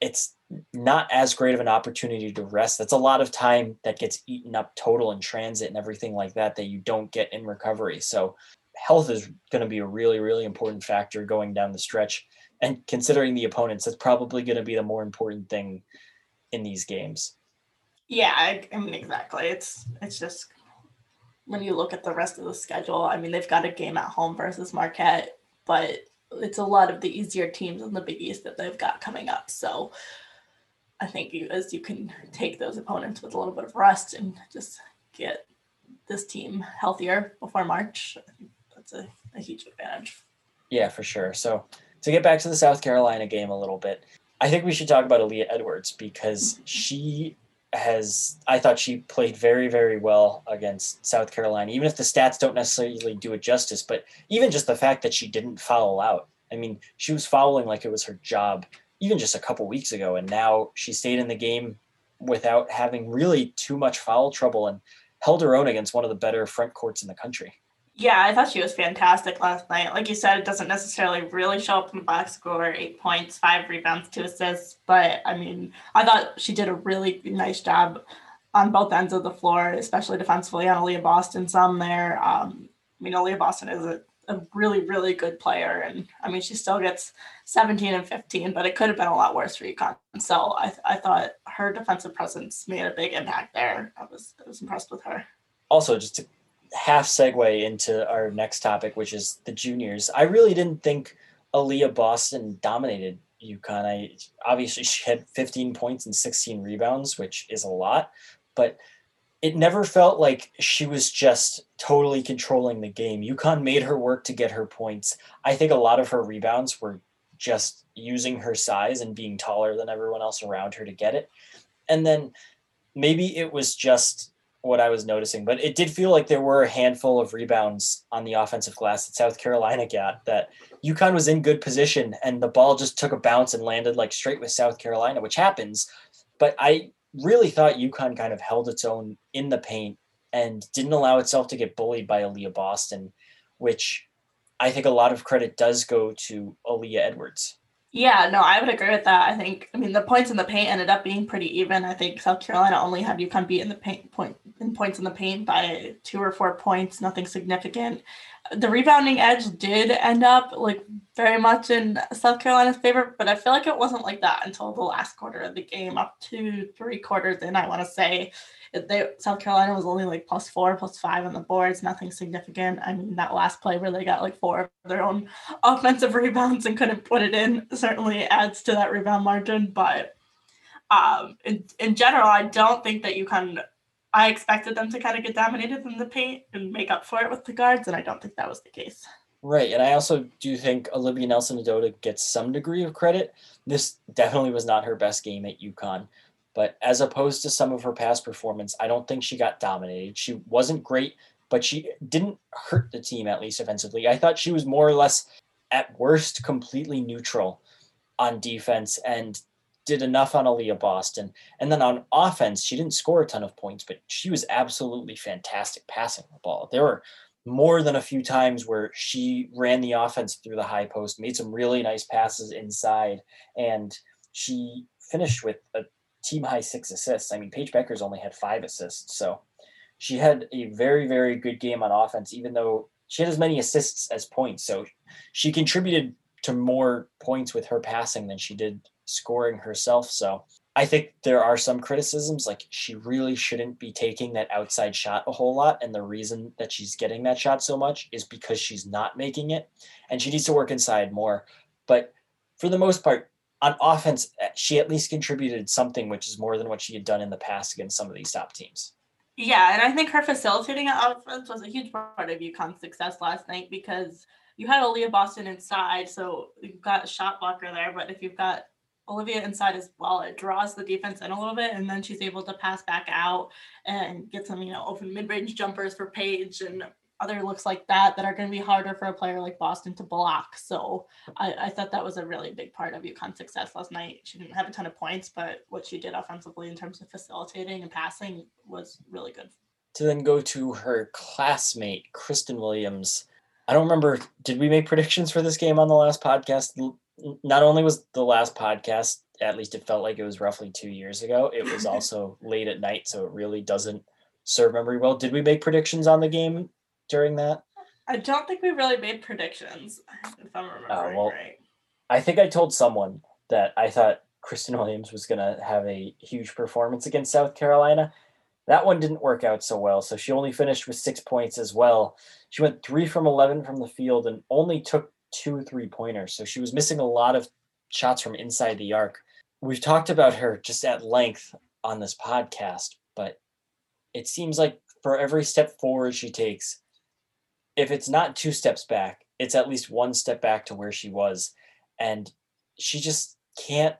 Speaker 2: it's not as great of an opportunity to rest. That's a lot of time that gets eaten up total in transit and everything like that that you don't get in recovery. So health is going to be a really, really important factor going down the stretch. And considering the opponents, that's probably going to be the more important thing in these games.
Speaker 3: Yeah, I, mean exactly. It's it's just when you look at the rest of the schedule. I mean, they've got a game at home versus Marquette, but it's a lot of the easier teams in the Big East that they've got coming up. So I think you as you can take those opponents with a little bit of rest and just get this team healthier before March. That's a, a huge advantage.
Speaker 2: Yeah, for sure. So to get back to the South Carolina game a little bit, I think we should talk about Aaliyah Edwards because mm-hmm. she has I thought she played very very well against South Carolina even if the stats don't necessarily do it justice but even just the fact that she didn't foul out I mean she was fouling like it was her job even just a couple weeks ago and now she stayed in the game without having really too much foul trouble and held her own against one of the better front courts in the country
Speaker 3: yeah, I thought she was fantastic last night. Like you said, it doesn't necessarily really show up in the box score eight points, five rebounds, two assists. But I mean, I thought she did a really nice job on both ends of the floor, especially defensively on Aliyah Boston. Some there. Um, I mean, Aliyah Boston is a, a really, really good player. And I mean, she still gets 17 and 15, but it could have been a lot worse for UConn. So I, I thought her defensive presence made a big impact there. I was, I was impressed with her.
Speaker 2: Also, just to half segue into our next topic, which is the juniors. I really didn't think Aliyah Boston dominated UConn. I obviously she had 15 points and 16 rebounds, which is a lot, but it never felt like she was just totally controlling the game. UConn made her work to get her points. I think a lot of her rebounds were just using her size and being taller than everyone else around her to get it. And then maybe it was just what I was noticing, but it did feel like there were a handful of rebounds on the offensive glass that South Carolina got that UConn was in good position and the ball just took a bounce and landed like straight with South Carolina, which happens. But I really thought UConn kind of held its own in the paint and didn't allow itself to get bullied by Aliyah Boston, which I think a lot of credit does go to Aaliyah Edwards.
Speaker 3: Yeah, no, I would agree with that. I think, I mean, the points in the paint ended up being pretty even. I think South Carolina only had UConn beat in the paint point in points in the paint by two or four points, nothing significant. The rebounding edge did end up like very much in South Carolina's favor, but I feel like it wasn't like that until the last quarter of the game, up to three quarters in, I want to say they South Carolina was only like plus four, plus five on the boards, nothing significant. I mean, that last play where they got like four of their own offensive rebounds and couldn't put it in certainly adds to that rebound margin. But um, in, in general, I don't think that you can. I expected them to kind of get dominated in the paint and make up for it with the guards, and I don't think that was the case.
Speaker 2: Right, and I also do think Olivia Nelson-Ododa gets some degree of credit. This definitely was not her best game at UConn. But as opposed to some of her past performance, I don't think she got dominated. She wasn't great, but she didn't hurt the team at least offensively. I thought she was more or less at worst completely neutral on defense and did enough on Aliyah Boston. And then on offense, she didn't score a ton of points, but she was absolutely fantastic passing the ball. There were more than a few times where she ran the offense through the high post, made some really nice passes inside, and she finished with a team high six assists. I mean, Paige Bueckers only had five assists. So she had a very, very good game on offense, even though she had as many assists as points. So she contributed to more points with her passing than she did scoring herself. So I think there are some criticisms, like she really shouldn't be taking that outside shot a whole lot. And the reason that she's getting that shot so much is because she's not making it and she needs to work inside more. But for the most part, on offense, eh, she at least contributed something, which is more than what she had done in the past against some of these top teams.
Speaker 3: Yeah, and I think her facilitating offense was a huge part of UConn's success last night because you had Olivia Boston inside, so you've got a shot blocker there. But if you've got Olivia inside as well, it draws the defense in a little bit, and then she's able to pass back out and get some, you know, open mid-range jumpers for Paige and other looks like that that are going to be harder for a player like Boston to block. So I, I, thought that was a really big part of UConn's success last night. She didn't have a ton of points, but what she did offensively in terms of facilitating and passing was really good.
Speaker 2: To then go to her classmate, Christyn Williams. I don't remember, did we make predictions for this game on the last podcast? Not only was the last podcast, at least it felt like it was roughly two years ago, it was also late at night, so it really doesn't serve memory well. Did we make predictions on the game during that?
Speaker 3: I don't think we really made predictions, if I'm oh, remembering oh, well, right.
Speaker 2: I think I told someone that I thought Christyn Williams was going to have a huge performance against South Carolina. That one didn't work out so well. So she only finished with six points as well. She went three from 11 from the field and only took two three pointers. So she was missing a lot of shots from inside the arc. We've talked about her just at length on this podcast, but it seems like for every step forward she takes, if it's not two steps back, it's at least one step back to where she was. And she just can't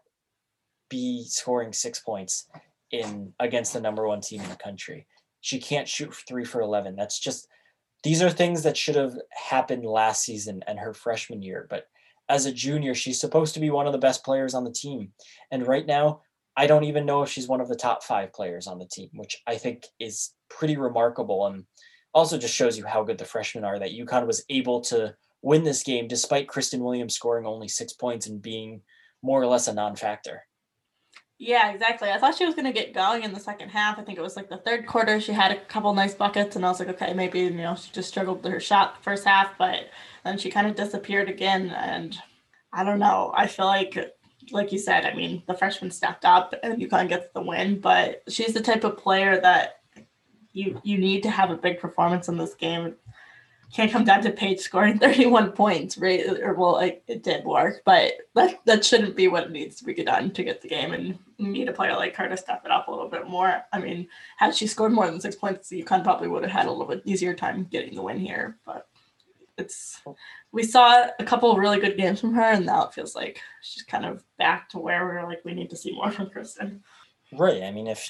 Speaker 2: be scoring six points in against the number one team in the country. She can't shoot three for 11. That's just, these are things that should have happened last season and her freshman year. But as a junior, she's supposed to be one of the best players on the team. And right now, I don't even know if she's one of the top five players on the team, which I think is pretty remarkable and also just shows you how good the freshmen are that UConn was able to win this game despite Christyn Williams scoring only six points and being more or less a non factor.
Speaker 3: Yeah, exactly. I thought she was going to get going in the second half. I think it was like the third quarter. She had a couple nice buckets, and I was like, okay, maybe you know she just struggled with her shot the first half, but then she kind of disappeared again. And I don't know. I feel like, like you said, I mean, the freshman stepped up, and UConn gets the win. But she's the type of player that you you need to have a big performance in this game can't come down to Paige scoring 31 points, right? Or well, it, it did work, but that that shouldn't be what needs to be done to get the game. And you need a player like her to step it up a little bit more. I mean, had she scored more than six points, UConn probably would have had a little bit easier time getting the win here. But it's we saw a couple really good games from her, and now it feels like she's kind of back to where we're like we need to see more from Christyn.
Speaker 2: Right. I mean, if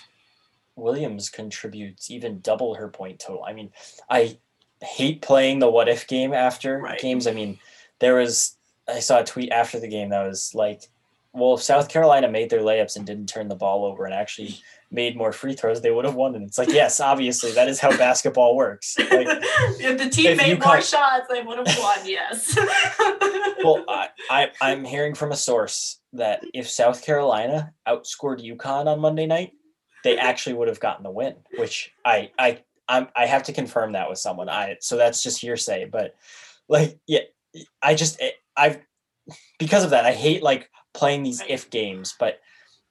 Speaker 2: Williams contributes even double her point total, I mean, I hate playing the what if game after right. games. I mean, there was I saw a tweet after the game that was like, well, if South Carolina made their layups and didn't turn the ball over and actually made more free throws, they would have won. And it's like, yes, obviously that is how basketball works. Like,
Speaker 3: if the team if made more shots, they would have won. Yes.
Speaker 2: well, I, I I'm hearing from a source that if South Carolina outscored UConn on Monday night, they actually would have gotten the win, which I I I'm I have to confirm that with someone. I so that's just hearsay, but like yeah, I just eh, I've because of that I hate like playing these if games, but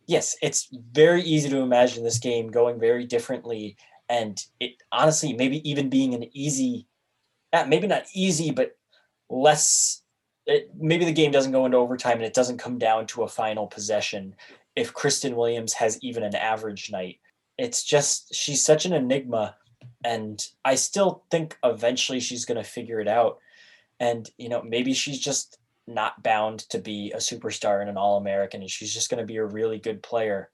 Speaker 2: yes, it's very easy to imagine this game going very differently and it honestly maybe even being an easy eh, maybe not easy but less it, maybe the game doesn't go into overtime and it doesn't come down to a final possession if Christyn Williams has even an average night. It's just she's such an enigma and I still think eventually she's going to figure it out. And you know, maybe she's just not bound to be a superstar and an all-American and she's just going to be a really good player.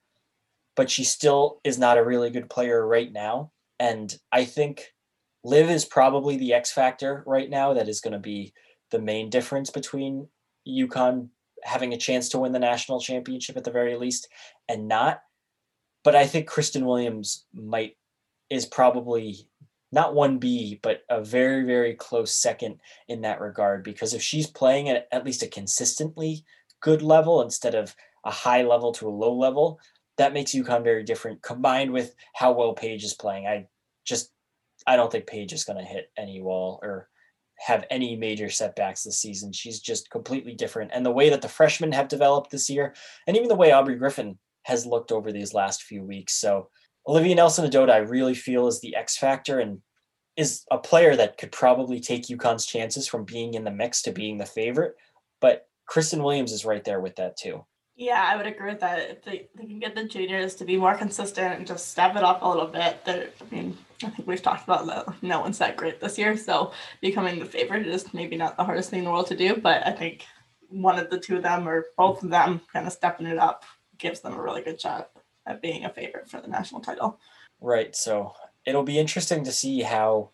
Speaker 2: But she still is not a really good player right now. And I think Liv is probably the X factor right now that is going to be the main difference between UConn having a chance to win the national championship at the very least and not. But I think Christyn Williams might is probably not 1B, but a very, very close second in that regard. Because if she's playing at at least a consistently good level instead of a high level to a low level, that makes UConn very different combined with how well Paige is playing. I just, I don't think Paige is going to hit any wall or have any major setbacks this season. She's just completely different. And the way that the freshmen have developed this year, and even the way Aubrey Griffin has looked over these last few weeks. So Olivia Nelson-Ododa, I really feel is the X factor and is a player that could probably take UConn's chances from being in the mix to being the favorite. But Christyn Williams is right there with that too.
Speaker 3: Yeah, I would agree with that. If they, they can get the juniors to be more consistent and just step it up a little bit, I mean, I think we've talked about that. No one's that great this year, so becoming the favorite is maybe not the hardest thing in the world to do. But I think one of the two of them or both of them kind of stepping it up gives them a really good shot at being a favorite for the national title.
Speaker 2: Right. So it'll be interesting to see how.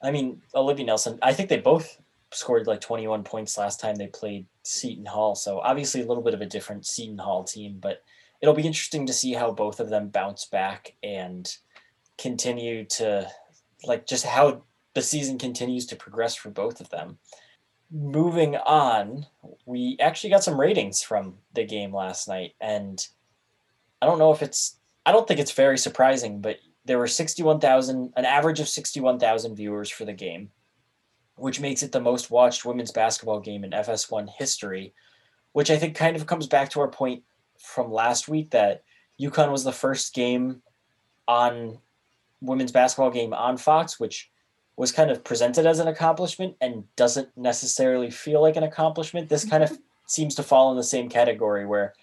Speaker 2: I mean, Olivia Nelson. I think they both scored like 21 points last time they played Seton Hall. So obviously a little bit of a different Seton Hall team, but it'll be interesting to see how both of them bounce back and continue to like just how the season continues to progress for both of them. Moving on, we actually got some ratings from the game last night and I don't know if it's I don't think it's very surprising, but there were 61,000 an average of 61,000 viewers for the game, which makes it the most watched women's basketball game in FS1 history, which I think kind of comes back to our point from last week that UConn was the first game on women's basketball game on Fox, which was kind of presented as an accomplishment and doesn't necessarily feel like an accomplishment. This kind of seems to fall in the same category where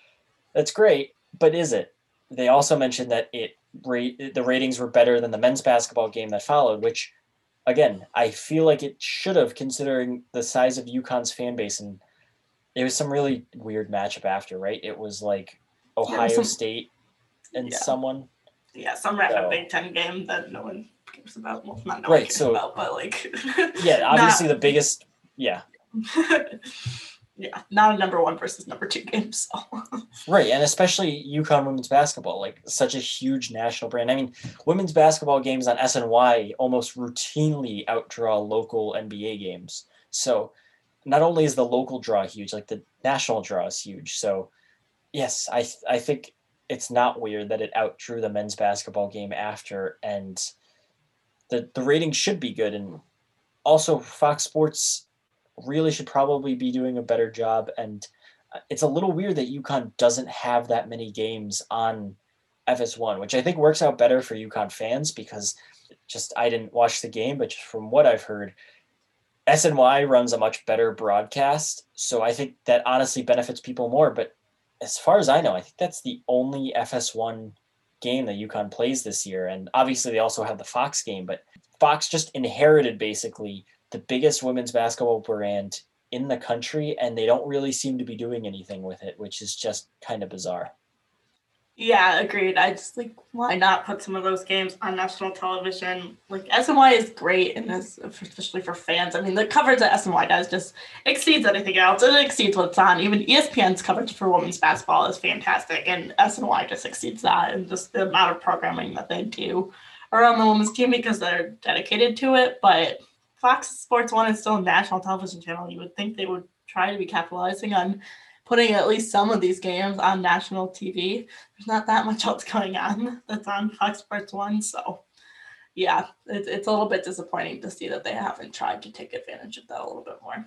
Speaker 2: that's great, but is it? They also mentioned that it the ratings were better than the men's basketball game that followed, which again, I feel like it should have considering the size of UConn's fan base and it was some really weird matchup after, right? It was like Ohio
Speaker 3: some-
Speaker 2: State and
Speaker 3: Yeah.
Speaker 2: someone.
Speaker 3: Yeah, some random
Speaker 2: So-
Speaker 3: Big Ten game that no one cares about. Well, not no
Speaker 2: Right,
Speaker 3: one cares
Speaker 2: so-
Speaker 3: about, but like
Speaker 2: Yeah,
Speaker 3: not-
Speaker 2: obviously the biggest yeah.
Speaker 3: yeah, not a number one versus number two game. So
Speaker 2: Right, and especially UConn women's basketball, like such a huge national brand. I mean, women's basketball games on SNY almost routinely outdraw local NBA games. So not only is the local draw huge, like the national draw is huge. So yes, I th- I think it's not weird that it outdrew the men's basketball game after, and the the ratings should be good. And also, Fox Sports really should probably be doing a better job and uh, it's a little weird that UConn doesn't have that many games on FS1, which I think works out better for UConn fans because just I didn't watch the game, but just from what I've heard, SNY runs a much better broadcast. So I think that honestly benefits people more. But as far as I know, I think that's the only FS1 game that UConn plays this year. And obviously they also have the Fox game, but Fox just inherited basically the biggest women's basketball brand in the country and they don't really seem to be doing anything with it, which is just kind of bizarre.
Speaker 3: yeah, agreed. I just like why not put some of those games on national television? Like SNY is great and this especially for fans. I mean the coverage that SNY does just exceeds anything else. It exceeds what's on. Even ESPN's coverage for women's basketball is fantastic and SNY just exceeds that and just the amount of programming that they do around the women's team because they're dedicated to it. But Fox Sports One is still a national television channel. You would think they would try to be capitalizing on putting at least some of these games on national TV. There's not that much else going on that's on Fox Sports One. So, yeah, it's, it's a little bit disappointing to see that they haven't tried to take advantage of that a little bit more.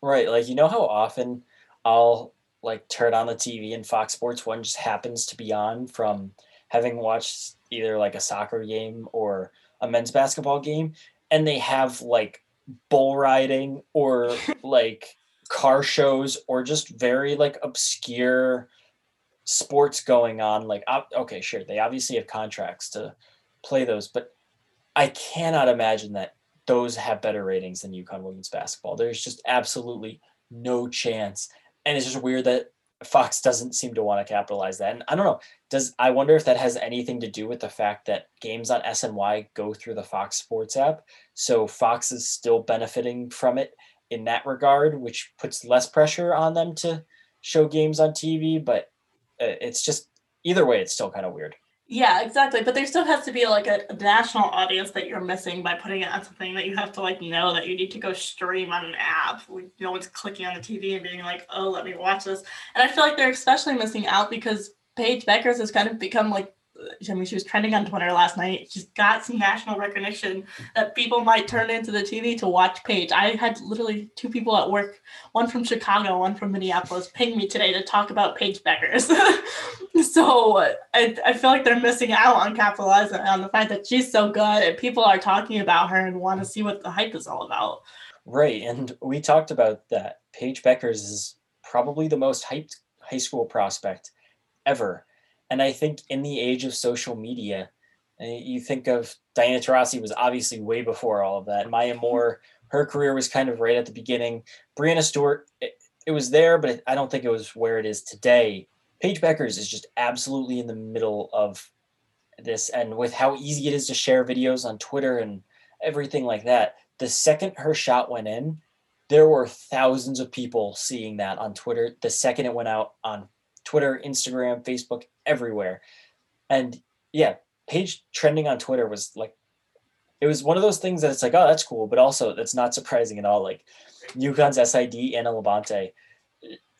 Speaker 2: Right. Like, you know how often I'll like turn on the TV and Fox Sports One just happens to be on from having watched either like a soccer game or a men's basketball game, and they have like bull riding or like car shows or just very like obscure sports going on. Like, okay, sure, they obviously have contracts to play those, but I cannot imagine that those have better ratings than UConn women's basketball. There's just absolutely no chance. And it's just weird that Fox doesn't seem to want to capitalize that. And I don't know, does I wonder if that has anything to do with the fact that games on SNY go through the Fox Sports app. So Fox is still benefiting from it in that regard, which puts less pressure on them to show games on TV, but uh, it's just either way it's still kind of weird.
Speaker 3: Yeah, exactly. But there still has to be like a, a national audience that you're missing by putting it on something that you have to like know that you need to go stream on an app. Like, No one's clicking on the TV and being like, "Oh, let me watch this." And I feel like they're especially missing out because Paige Bueckers has kind of become like. I mean, she was trending on Twitter last night. She's got some national recognition that people might turn into the TV to watch Paige. I had literally two people at work, one from Chicago, one from Minneapolis, ping me today to talk about Paige Bueckers. so I, I feel like they're missing out on capitalizing on the fact that she's so good and people are talking about her and want to see what the hype is all about.
Speaker 2: Right. And we talked about that. Paige Bueckers is probably the most hyped high school prospect ever. And I think in the age of social media, uh, you think of Diana Taurasi was obviously way before all of that. Maya Moore, her career was kind of right at the beginning. Breanna Stewart, it, it was there, but I don't think it was where it is today. Paige Bueckers is just absolutely in the middle of this. And with how easy it is to share videos on Twitter and everything like that, the second her shot went in, there were thousands of people seeing that on Twitter. The second it went out on Twitter, Instagram, Facebook, everywhere. And yeah, Paige trending on Twitter was like, it was one of those things that it's like, oh, that's cool, but also that's not surprising at all. Like UConn's SID, Anna Labonte,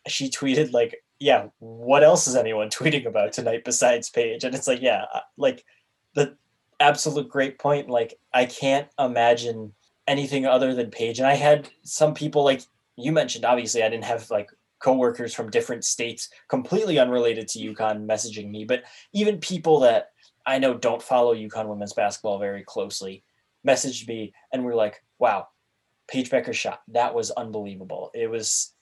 Speaker 2: she tweeted like, yeah, what else is anyone tweeting about tonight besides Paige? And it's like, yeah, uh, like the absolute great point. Like I can't imagine anything other than Paige. And I had some people like you mentioned, obviously I didn't have like coworkers from different states, completely unrelated to UConn, messaging me, but even people that I know don't follow UConn women's basketball very closely messaged me and were like, wow, Paige Bueckers' shot, that was unbelievable. It was,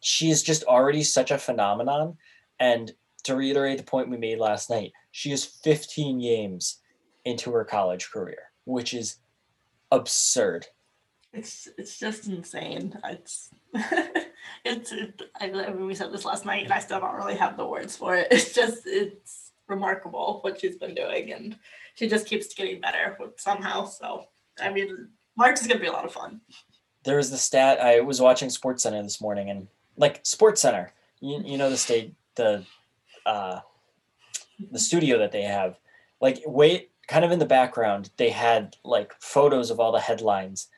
Speaker 2: she is just already such a phenomenon. And to reiterate the point we made last night, she is 15 games into her college career, which is absurd.
Speaker 3: It's it's just insane. It's it's it, I, I mean, we said this last night, and I still don't really have the words for it. It's just it's remarkable what she's been doing, and she just keeps getting better somehow. So I mean, March is gonna be a lot of fun.
Speaker 2: There was the stat I was watching Sports Center this morning, and like Sports Center, you, you know the state the uh, the studio that they have, like wait, kind of in the background, they had like photos of all the headlines,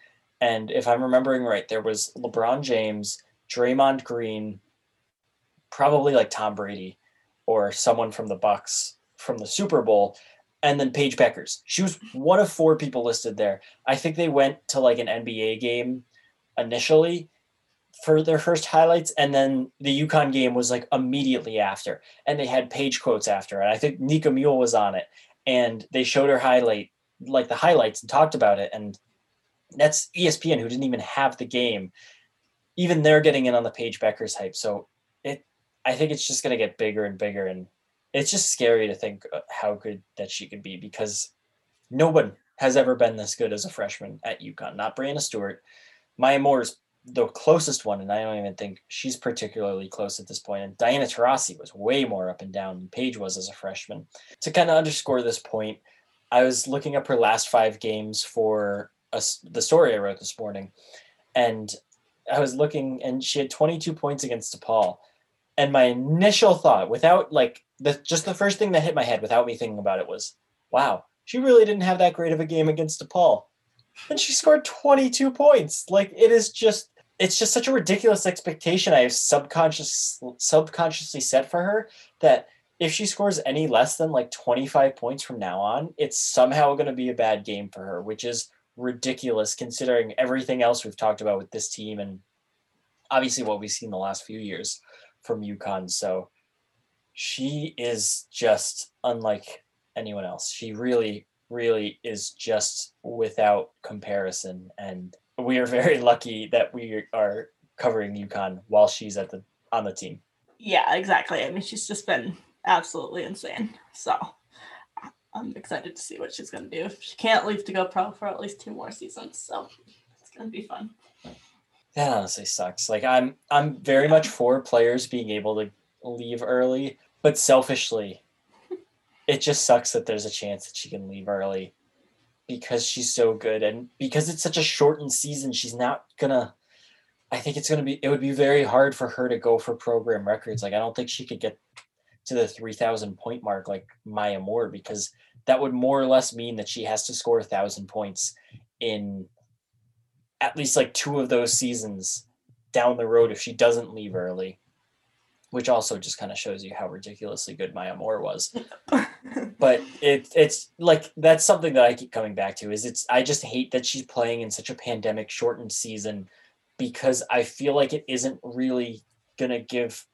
Speaker 2: and if I'm remembering right, there was LeBron James, Draymond Green, probably like Tom Brady, or someone from the Bucks from the Super Bowl, and then Paige Bueckers. She was one of four people listed there. I think they went to like an NBA game initially for their first highlights, and then the UConn game was like immediately after, and they had Paige quotes after, and I think Nika Mühl was on it, and they showed her highlight like the highlights and talked about it, and that's ESPN who didn't even have the game. Even they're getting in on the Paige Bueckers hype, so it I think it's just gonna get bigger and bigger, and it's just scary to think uh, how good that she could be because no one has ever been this good as a freshman at UConn. Not Breanna Stewart. Maya Moore is the closest one, and I don't even think she's particularly close at this point. And Diana Taurasi was way more up and down than Paige was as a freshman. To kind of underscore this point, I was looking up her last five games for a, the story I wrote this morning, and I was looking, and she had 22 points against DePaul. And my initial thought, without like the just the first thing that hit my head without me thinking about it was, wow, she really didn't have that great of a game against DePaul. And she scored 22 points. Like it is just it's just such a ridiculous expectation I have subconscious subconsciously set for her that if she scores any less than like 25 points from now on, it's somehow going to be a bad game for her, which is ridiculous considering everything else we've talked about with this team and obviously what we've seen the last few years from UConn. So she is just unlike anyone else. She really, really is just without comparison. And we are very lucky that we are covering UConn while she's at the on the team.
Speaker 3: Yeah, exactly. I mean, she's just been absolutely insane. So I'm excited to see what she's going to do. She can't leave to go pro for at least two more seasons, so it's going to be fun.
Speaker 2: That honestly sucks. Like I'm I'm very much for players being able to leave early, but selfishly, it just sucks that there's a chance that she can leave early because she's so good and because it's such a shortened season, she's not gonna I think it's gonna be it would be very hard for her to go for program records. Like I don't think she could get to the 3000 point mark like Maya Moore because that would more or less mean that she has to score a thousand points in at least like two of those seasons down the road if she doesn't leave early which also just kind of shows you how ridiculously good Maya Moore was. but it it's like that's something that I keep coming back to is it's I just hate that she's playing in such a pandemic shortened season because I feel like it isn't really gonna give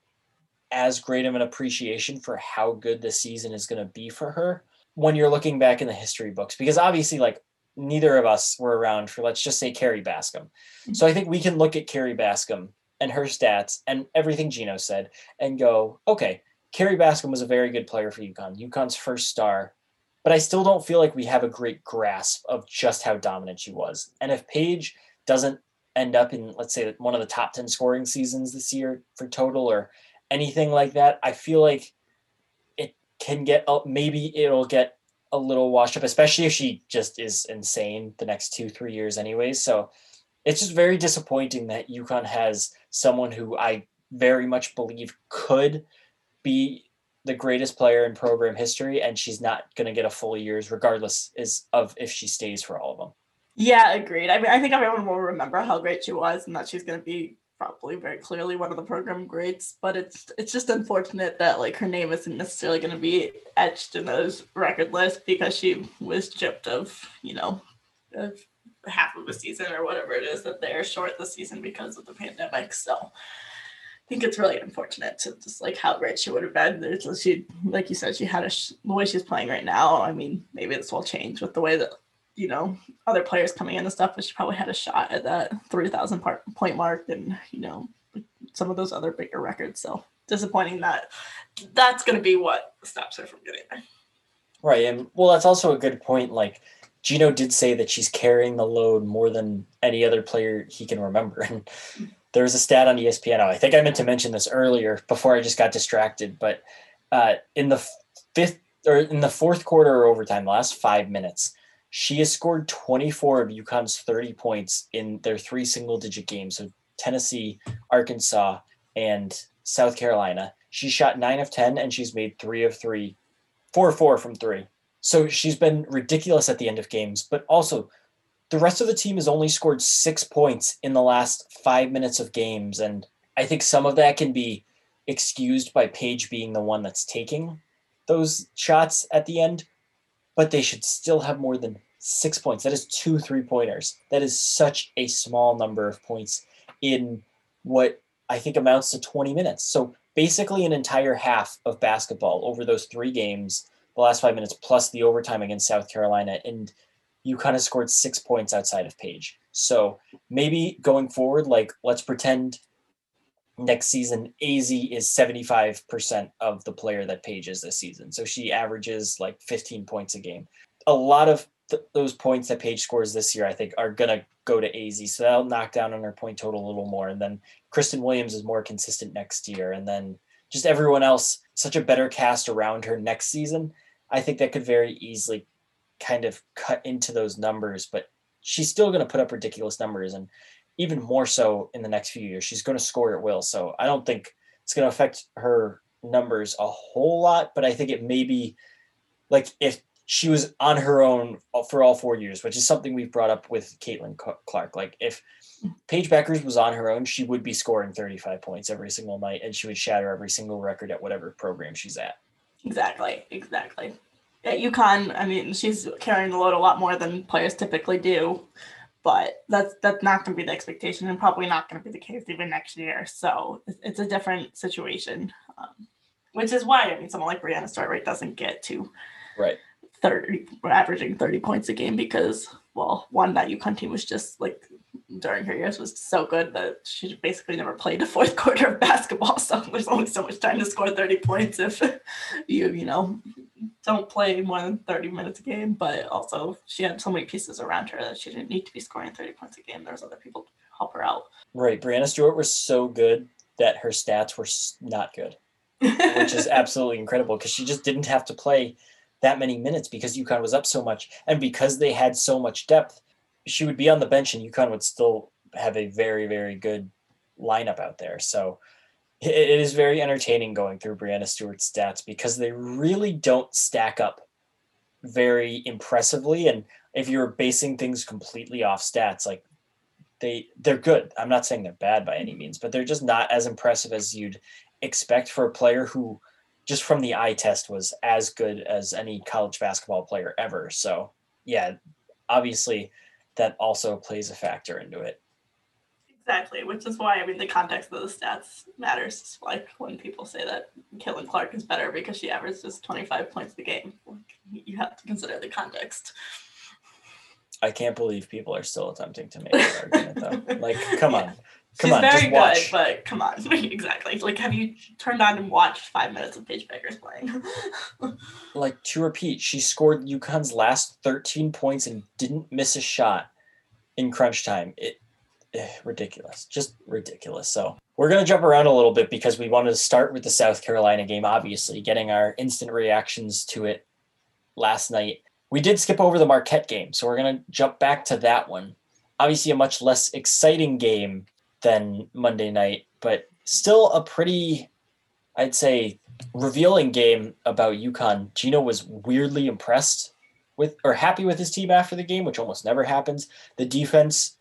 Speaker 2: as great of an appreciation for how good the season is gonna be for her when you're looking back in the history books because obviously like neither of us were around for let's just say Kerry Bascom. So I think we can look at Kerry Bascom and her stats and everything Gino said and go, okay, Kerry Bascom was a very good player for UConn, UConn's first star, but I still don't feel like we have a great grasp of just how dominant she was. And if Paige doesn't end up in, let's say, one of the top 10 scoring seasons this year for total or anything like that, I feel like it can get, maybe it'll get a little washed up, especially if she just is insane the next two, three years, anyways. So it's just very disappointing that UConn has someone who I very much believe could be the greatest player in program history, and she's not going to get a full year's, regardless is of if she stays for all of them.
Speaker 3: Yeah, agreed. I mean, I think everyone will remember how great she was, and that she's going to be probably very clearly one of the program greats. But it's it's just unfortunate that like her name isn't necessarily going to be etched in those record lists because she was chipped of you know of half of a season or whatever it is that they're short this season because of the pandemic. So I think it's really unfortunate to just like how great she would have been. There's, she, like you said, she had a sh- the way she's playing right now. I mean, maybe this will change with the way that you know other players coming in and stuff. She probably had a shot at that three thousand point mark, and you know some of those other bigger records. So disappointing that that's going to be what stops her from getting there.
Speaker 2: Right, and well, that's also a good point. Like Gino did say that she's carrying the load more than any other player he can remember, and there was a stat on ESPN. I think I meant to mention this earlier before I just got distracted, but uh, in the fifth or in the fourth quarter or overtime, the last five minutes, she has scored 24 of UConn's 30 points in their three single digit games. So Tennessee, Arkansas, and South Carolina. She shot nine of 10 and she's made three of three, four four from three. So she's been ridiculous at the end of games, but also the rest of the team has only scored six points in the last five minutes of games. And I think some of that can be excused by Paige being the one that's taking those shots at the end, but they should still have more than six points. That is two three pointers. That is such a small number of points in what I think amounts to 20 minutes. So basically, an entire half of basketball over those three games, the last five minutes plus the overtime against South Carolina. And you kind of scored six points outside of Paige. So maybe going forward, like let's pretend next season Azzi is 75% of the player that Paige is this season. So she averages like 15 points a game. A lot of th- those points that Paige scores this year, I think, are going to go to Azzi. So that'll knock down on her point total a little more. And then Christyn Williams is more consistent next year. And then just everyone else, such a better cast around her next season. I think that could very easily kind of cut into those numbers, but she's still going to put up ridiculous numbers. And even more so in the next few years, she's going to score at will. So I don't think it's going to affect her numbers a whole lot, but I think it may be like if she was on her own for all four years, which is something we've brought up with Caitlin Clark. Like if Paige Bueckers was on her own, she would be scoring 35 points every single night and she would shatter every single record at whatever program she's at.
Speaker 3: Exactly. Exactly at UConn, I mean, she's carrying the load a lot more than players typically do, but that's that's not going to be the expectation, and probably not going to be the case even next year. So it's a different situation, um, which is why I mean, someone like Breanna Stewart doesn't get to
Speaker 2: right
Speaker 3: thirty, averaging thirty points a game because, well, one that UConn team was just like during her years was so good that she basically never played a fourth quarter of basketball. So there's only so much time to score 30 points if you, you know, don't play more than 30 minutes a game. But also she had so many pieces around her that she didn't need to be scoring 30 points a game. There's other people to help her out.
Speaker 2: Right. Breanna Stewart was so good that her stats were not good, which is absolutely incredible because she just didn't have to play that many minutes because UConn was up so much and because they had so much depth she would be on the bench and UConn would still have a very, very good lineup out there. So it, is very entertaining going through Breanna Stewart's stats because they really don't stack up very impressively. And if you're basing things completely off stats, like they they're good. I'm not saying they're bad by any means, but they're just not as impressive as you'd expect for a player who just from the eye test was as good as any college basketball player ever. So yeah, obviously that also plays a factor into it.
Speaker 3: Exactly, which is why I mean the context of the stats matters. Like when people say that Caitlin Clark is better because she averages 25 points a game, you have to consider the context.
Speaker 2: I can't believe people are still attempting to make that argument though. Like, come yeah. on.
Speaker 3: Come She's on, very good, but come on, exactly. Like, have you turned on and watched five minutes of Paige Bueckers playing?
Speaker 2: like to repeat, she scored UConn's last 13 points and didn't miss a shot in crunch time. It eh, ridiculous, just ridiculous. So we're gonna jump around a little bit because we wanted to start with the South Carolina game, obviously, getting our instant reactions to it last night. We did skip over the Marquette game, so we're gonna jump back to that one. Obviously, a much less exciting game than Monday night, but still a pretty, I'd say, revealing game about UConn. Gino was weirdly impressed with or happy with his team after the game, which almost never happens. The defense,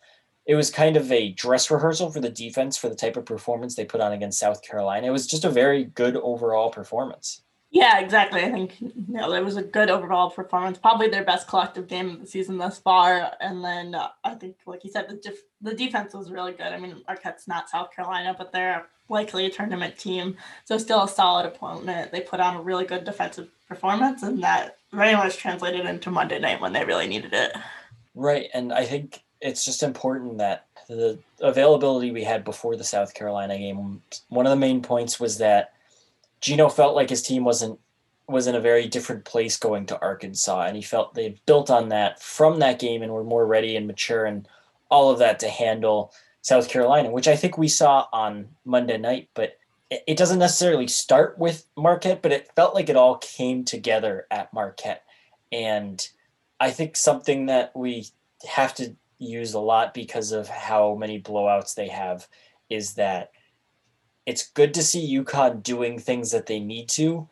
Speaker 2: it was kind of a dress rehearsal for the defense for the type of performance they put on against South Carolina. It was just a very good overall performance.
Speaker 3: Yeah, exactly. I think you know, it was a good overall performance. Probably their best collective game of the season thus far. And then uh, I think, like you said, the def- the defense was really good. I mean, Marquette's not South Carolina, but they're likely a tournament team, so still a solid opponent. They put on a really good defensive performance, and that very much translated into Monday night when they really needed it.
Speaker 2: Right, and I think it's just important that the availability we had before the South Carolina game. One of the main points was that Gino felt like his team wasn't was in a very different place going to Arkansas, and he felt they built on that from that game and were more ready and mature and all of that to handle South Carolina, which I think we saw on Monday night. But it doesn't necessarily start with Marquette, but it felt like it all came together at Marquette, and I think something that we have to use a lot because of how many blowouts they have is that it's good to see UConn doing things that they need to,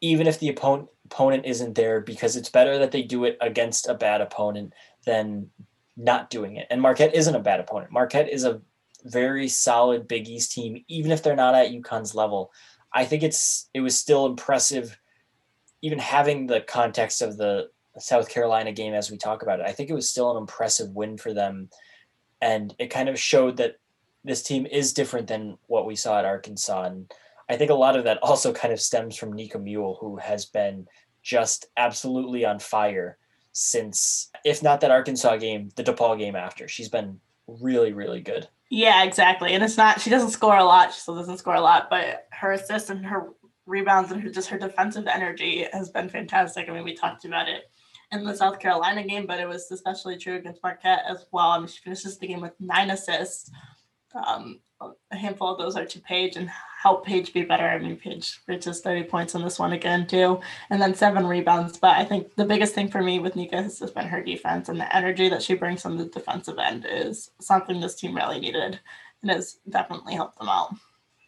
Speaker 2: even if the opponent opponent isn't there, because it's better that they do it against a bad opponent than not doing it. And Marquette isn't a bad opponent. Marquette is a very solid Big East team, even if they're not at UConn's level. I think it's it was still impressive, even having the context of the South Carolina game as we talk about it. I think it was still an impressive win for them, and it kind of showed that this team is different than what we saw at Arkansas. And I think a lot of that also kind of stems from Nika Mühl, who has been just absolutely on fire since, if not that Arkansas game, the DePaul game after. She's been really, really good.
Speaker 3: Yeah, exactly. And it's not, she doesn't score a lot. She still doesn't score a lot, but her assists and her rebounds and her, just her defensive energy has been fantastic. I mean, we talked about it in the South Carolina game, but it was especially true against Marquette as well. I mean, she finishes the game with nine assists, um, a handful of those are to Paige and help Paige be better. I mean, Paige reaches 30 points in this one again, too, and then seven rebounds. But I think the biggest thing for me with Nika has been her defense and the energy that she brings on the defensive end is something this team really needed and has definitely helped them out.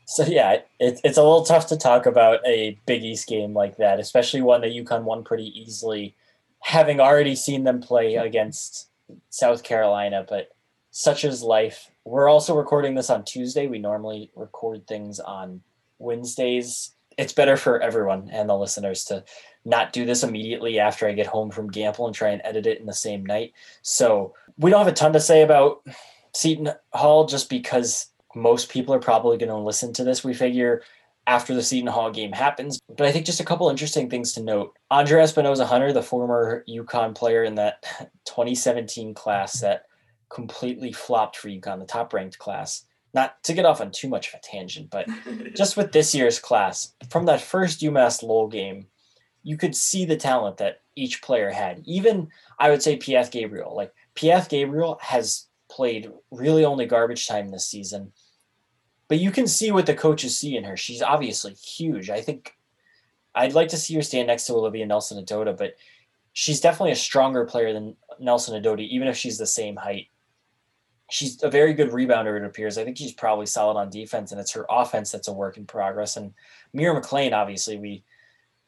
Speaker 2: So, yeah, it, it's a little tough to talk about a Big East game like that, especially one that UConn won pretty easily, having already seen them play against South Carolina. But such is life we're also recording this on Tuesday. We normally record things on Wednesdays. It's better for everyone and the listeners to not do this immediately after I get home from Gampel and try and edit it in the same night. So we don't have a ton to say about Seton Hall just because most people are probably going to listen to this. We figure after the Seton Hall game happens. But I think just a couple interesting things to note. Andra Espinoza Hunter, the former UConn player in that 2017 class that completely flopped for UConn, the top ranked class. Not to get off on too much of a tangent, but just with this year's class, from that first UMass Lowell game, you could see the talent that each player had. Even I would say Piath Gabriel. Like Piath Gabriel has played really only garbage time this season. But you can see what the coaches see in her. She's obviously huge. I think I'd like to see her stand next to Olivia Nelson Ododa, but she's definitely a stronger player than Nelson Ododa, even if she's the same height she's a very good rebounder, it appears. I think she's probably solid on defense, and it's her offense that's a work in progress. And Mir McLean, obviously, we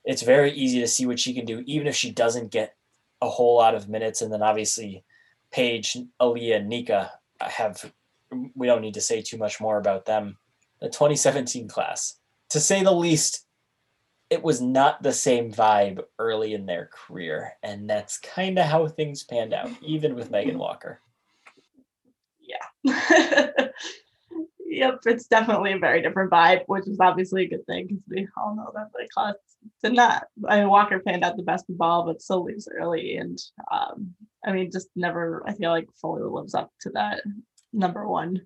Speaker 2: it's very easy to see what she can do, even if she doesn't get a whole lot of minutes. And then obviously, Paige, Aaliyah, Nika have we don't need to say too much more about them. The 2017 class, to say the least, it was not the same vibe early in their career, and that's kind of how things panned out, even with Megan Walker.
Speaker 3: yep, it's definitely a very different vibe, which is obviously a good thing because we all know that the class did not. I mean, Walker panned out the best of ball, but still leaves early, and um, I mean, just never. I feel like fully lives up to that number one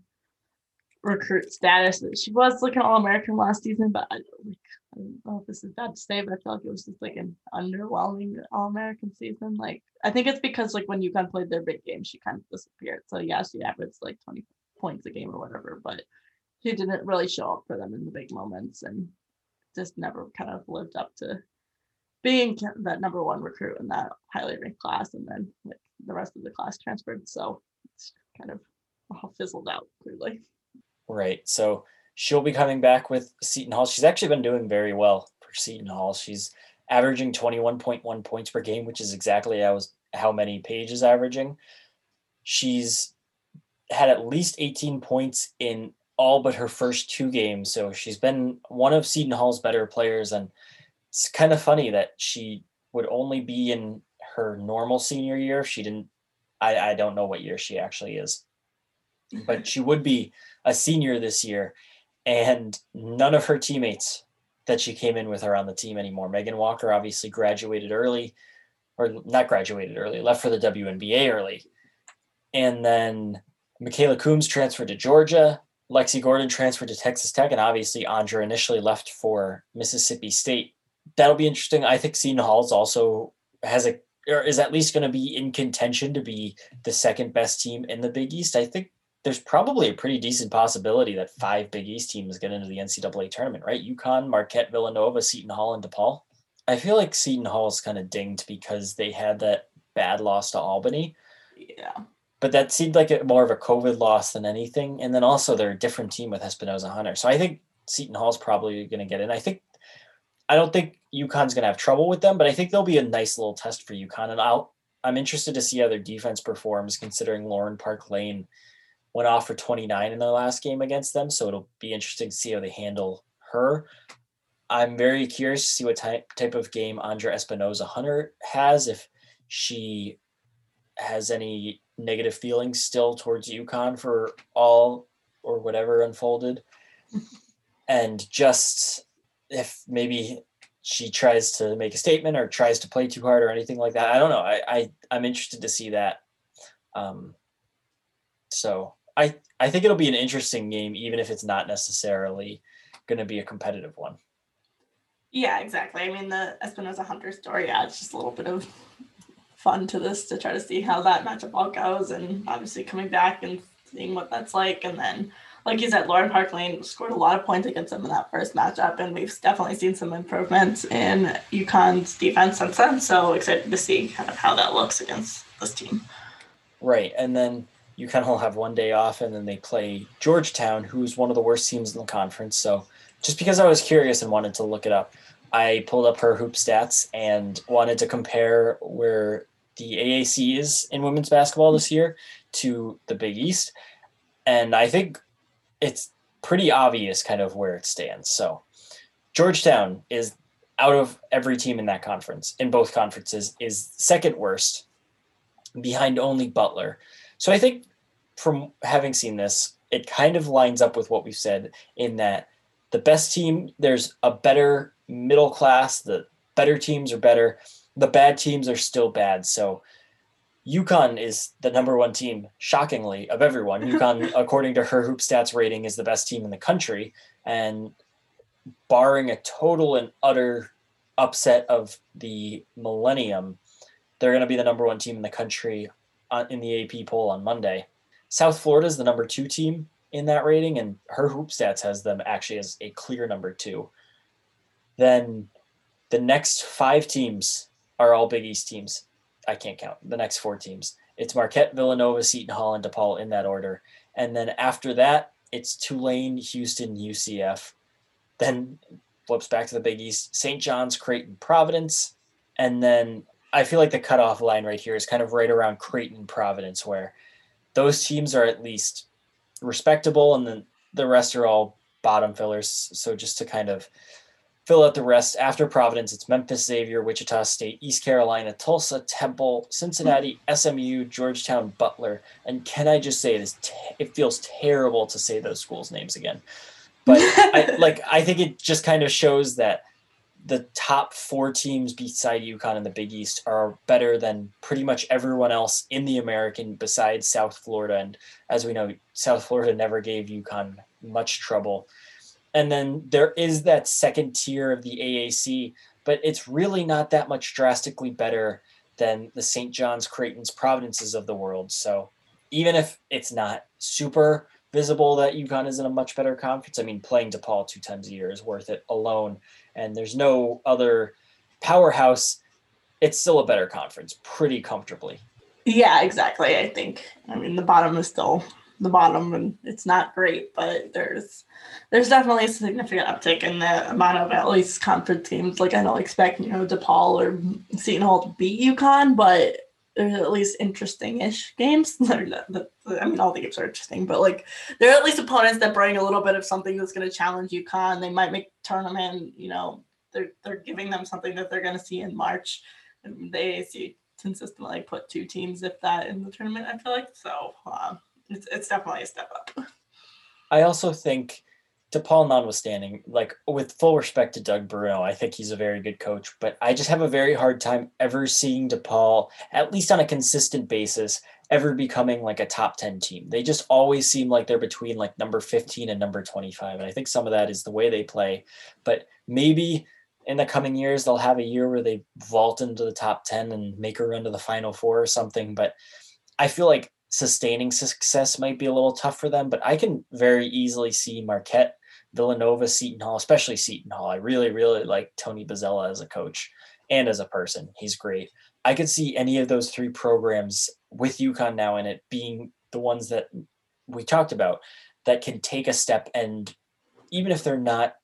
Speaker 3: recruit status. She was looking all American last season, but I, like, I don't know if this is bad to say, but I feel like it was just like an underwhelming all American season. Like I think it's because like when UConn played their big game, she kind of disappeared. So yeah, she averaged like 20 points a game or whatever, but she didn't really show up for them in the big moments and just never kind of lived up to being that number one recruit in that highly ranked class. And then like the rest of the class transferred. So it's kind of all fizzled out clearly.
Speaker 2: Right. So she'll be coming back with Seton Hall. She's actually been doing very well for Seton Hall. She's averaging 21.1 points per game, which is exactly how, how many pages averaging. She's had at least 18 points in all but her first two games. So she's been one of Seton Hall's better players. And it's kind of funny that she would only be in her normal senior year. She didn't. I I don't know what year she actually is, but she would be a senior this year, and none of her teammates that she came in with are on the team anymore. Megan Walker obviously graduated early, or not graduated early, left for the WNBA early, and then Mikayla Coombs transferred to Georgia. Lexi Gordon transferred to Texas Tech, and obviously Andra initially left for Mississippi State. That'll be interesting. I think Seton Hall's also has a or is at least going to be in contention to be the second best team in the Big East. I think there's probably a pretty decent possibility that five Big East teams get into the NCAA tournament, right? UConn, Marquette, Villanova, Seton Hall, and DePaul. I feel like Seton Hall is kind of dinged because they had that bad loss to Albany.
Speaker 3: Yeah.
Speaker 2: But that seemed like a, more of a COVID loss than anything. And then also they're a different team with Espinoza Hunter. So I think Seton Hall's probably going to get in. I think I don't think UConn's going to have trouble with them, but I think they'll be a nice little test for UConn. And I'll I'm interested to see how their defense performs, considering Lauren Park Lane went off for 29 in their last game against them. So it'll be interesting to see how they handle her. I'm very curious to see what type type of game Andra Espinoza Hunter has. If she has any negative feelings still towards UConn for all or whatever unfolded, and just if maybe she tries to make a statement or tries to play too hard or anything like that. I don't know. I, I I'm interested to see that. Um, so I I think it'll be an interesting game, even if it's not necessarily going to be a competitive one.
Speaker 3: Yeah, exactly. I mean, the Espinoza Hunter story adds just a little bit of fun to this to try to see how that matchup all goes, and obviously coming back and seeing what that's like, and then like you said, Lauren Park Lane scored a lot of points against them in that first matchup, and we've definitely seen some improvements in UConn's defense since then. So excited to see kind of how that looks against this team.
Speaker 2: Right, and then UConn will have one day off, and then they play Georgetown, who's one of the worst teams in the conference. So just because I was curious and wanted to look it up, I pulled up her hoop stats and wanted to compare where the AAC is in women's basketball this year to the Big East. And I think it's pretty obvious kind of where it stands. So Georgetown is out of every team in that conference, in both conferences, is second worst, behind only Butler. So I think from having seen this, it kind of lines up with what we've said in that the best team, there's a better middle class, the better teams are better, the bad teams are still bad. So UConn is the number one team, shockingly, of everyone. UConn, according to her hoop stats rating, is the best team in the country. And barring a total and utter upset of the millennium, they're going to be the number one team in the country uh, in the AP poll on Monday. South Florida is the number two team in that rating, and her hoop stats has them actually as a clear number two. Then the next five teams are all Big East teams. I can't count the next four teams. It's Marquette, Villanova, Seton Hall, and DePaul in that order. And then after that, it's Tulane, Houston, UCF. Then flips back to the Big East, St. John's, Creighton, Providence. And then I feel like the cutoff line right here is kind of right around Creighton, Providence, where those teams are at least respectable, and then the rest are all bottom fillers. So just to kind of fill out the rest after Providence, it's Memphis, Xavier, Wichita State, East Carolina, Tulsa, Temple, Cincinnati, SMU, Georgetown, Butler. And can I just say it is? Te- it feels terrible to say those schools' names again, but I, like I think it just kind of shows that the top four teams beside UConn in the Big East are better than pretty much everyone else in the American besides South Florida. And as we know, South Florida never gave UConn much trouble and then there is that second tier of the AAC, but it's really not that much drastically better than the St. John's, Creighton's, Providences of the world. So even if it's not super visible that UConn is in a much better conference, I mean, playing DePaul two times a year is worth it alone. And there's no other powerhouse. It's still a better conference pretty comfortably.
Speaker 3: Yeah, exactly. I think. I mean, the bottom is still the bottom and it's not great but there's there's definitely a significant uptick in the amount of at least conference teams like i don't expect you know depaul or seton hall to beat UConn but there's at least interesting-ish games i mean all the games are interesting but like there are at least opponents that bring a little bit of something that's going to challenge UConn they might make tournament you know they're they're giving them something that they're going to see in March. And the AAC consistently put two teams, if that, in the tournament. I feel like so. Um, it's it's definitely a step up.
Speaker 2: I also think DePaul notwithstanding, like with full respect to Doug Bruno, I think he's a very good coach, but I just have a very hard time ever seeing DePaul, at least on a consistent basis, ever becoming like a top 10 team. They just always seem like they're between like number 15 and number 25. And I think some of that is the way they play. But maybe in the coming years, they'll have a year where they vault into the top 10 and make a run to the final four or something. But I feel like sustaining success might be a little tough for them, but I can very easily see Marquette, Villanova, Seton Hall, especially Seton Hall. I really, really like Tony Bozzella as a coach and as a person. He's great. I could see any of those three programs with UConn now in it being the ones that we talked about that can take a step and even if they're not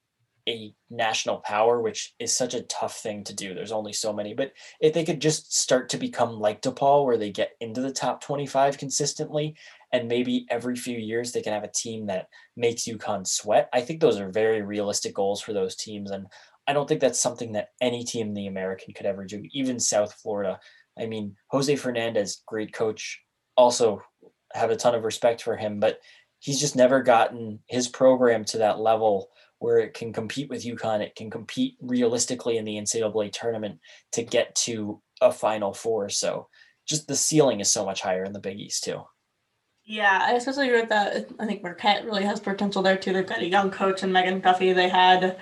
Speaker 2: a national power, which is such a tough thing to do. There's only so many, but if they could just start to become like DePaul, where they get into the top 25 consistently, and maybe every few years they can have a team that makes UConn sweat. I think those are very realistic goals for those teams, and I don't think that's something that any team in the American could ever do. Even South Florida. I mean, Jose Fernandez, great coach, also have a ton of respect for him, but he's just never gotten his program to that level where it can compete with UConn. It can compete realistically in the NCAA tournament to get to a Final Four. So just the ceiling is so much higher in the Big East too.
Speaker 3: Yeah, I especially agree with that. I think Marquette really has potential there too. They've got a young coach and Megan Duffy. They had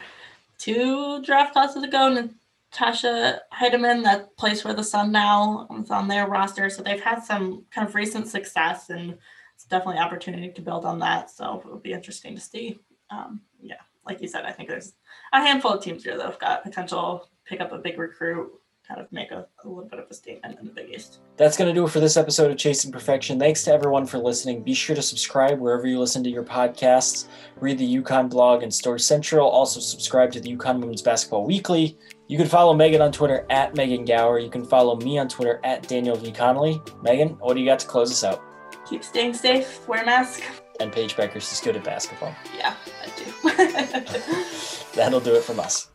Speaker 3: two draft classes ago, Natisha Hiedeman that plays for the Sun now. is on their roster, so they've had some kind of recent success, and it's definitely opportunity to build on that. So it'll be interesting to see. Um, yeah like you said, I think there's a handful of teams here that have got potential, pick up a big recruit, kind of make a, a little bit of a statement in the Big East.
Speaker 2: That's going to do it for this episode of Chasing Perfection. Thanks to everyone for listening. Be sure to subscribe wherever you listen to your podcasts. Read the UConn blog and Storrs Central. Also, subscribe to the UConn Women's Basketball Weekly. You can follow Megan on Twitter at Megan Gower. You can follow me on Twitter at Daniel V. Connolly. Megan, what do you got to close us out?
Speaker 3: Keep staying safe, wear a mask.
Speaker 2: And Paige Bueckers is good at basketball.
Speaker 3: Yeah, I do.
Speaker 2: That'll do it from us.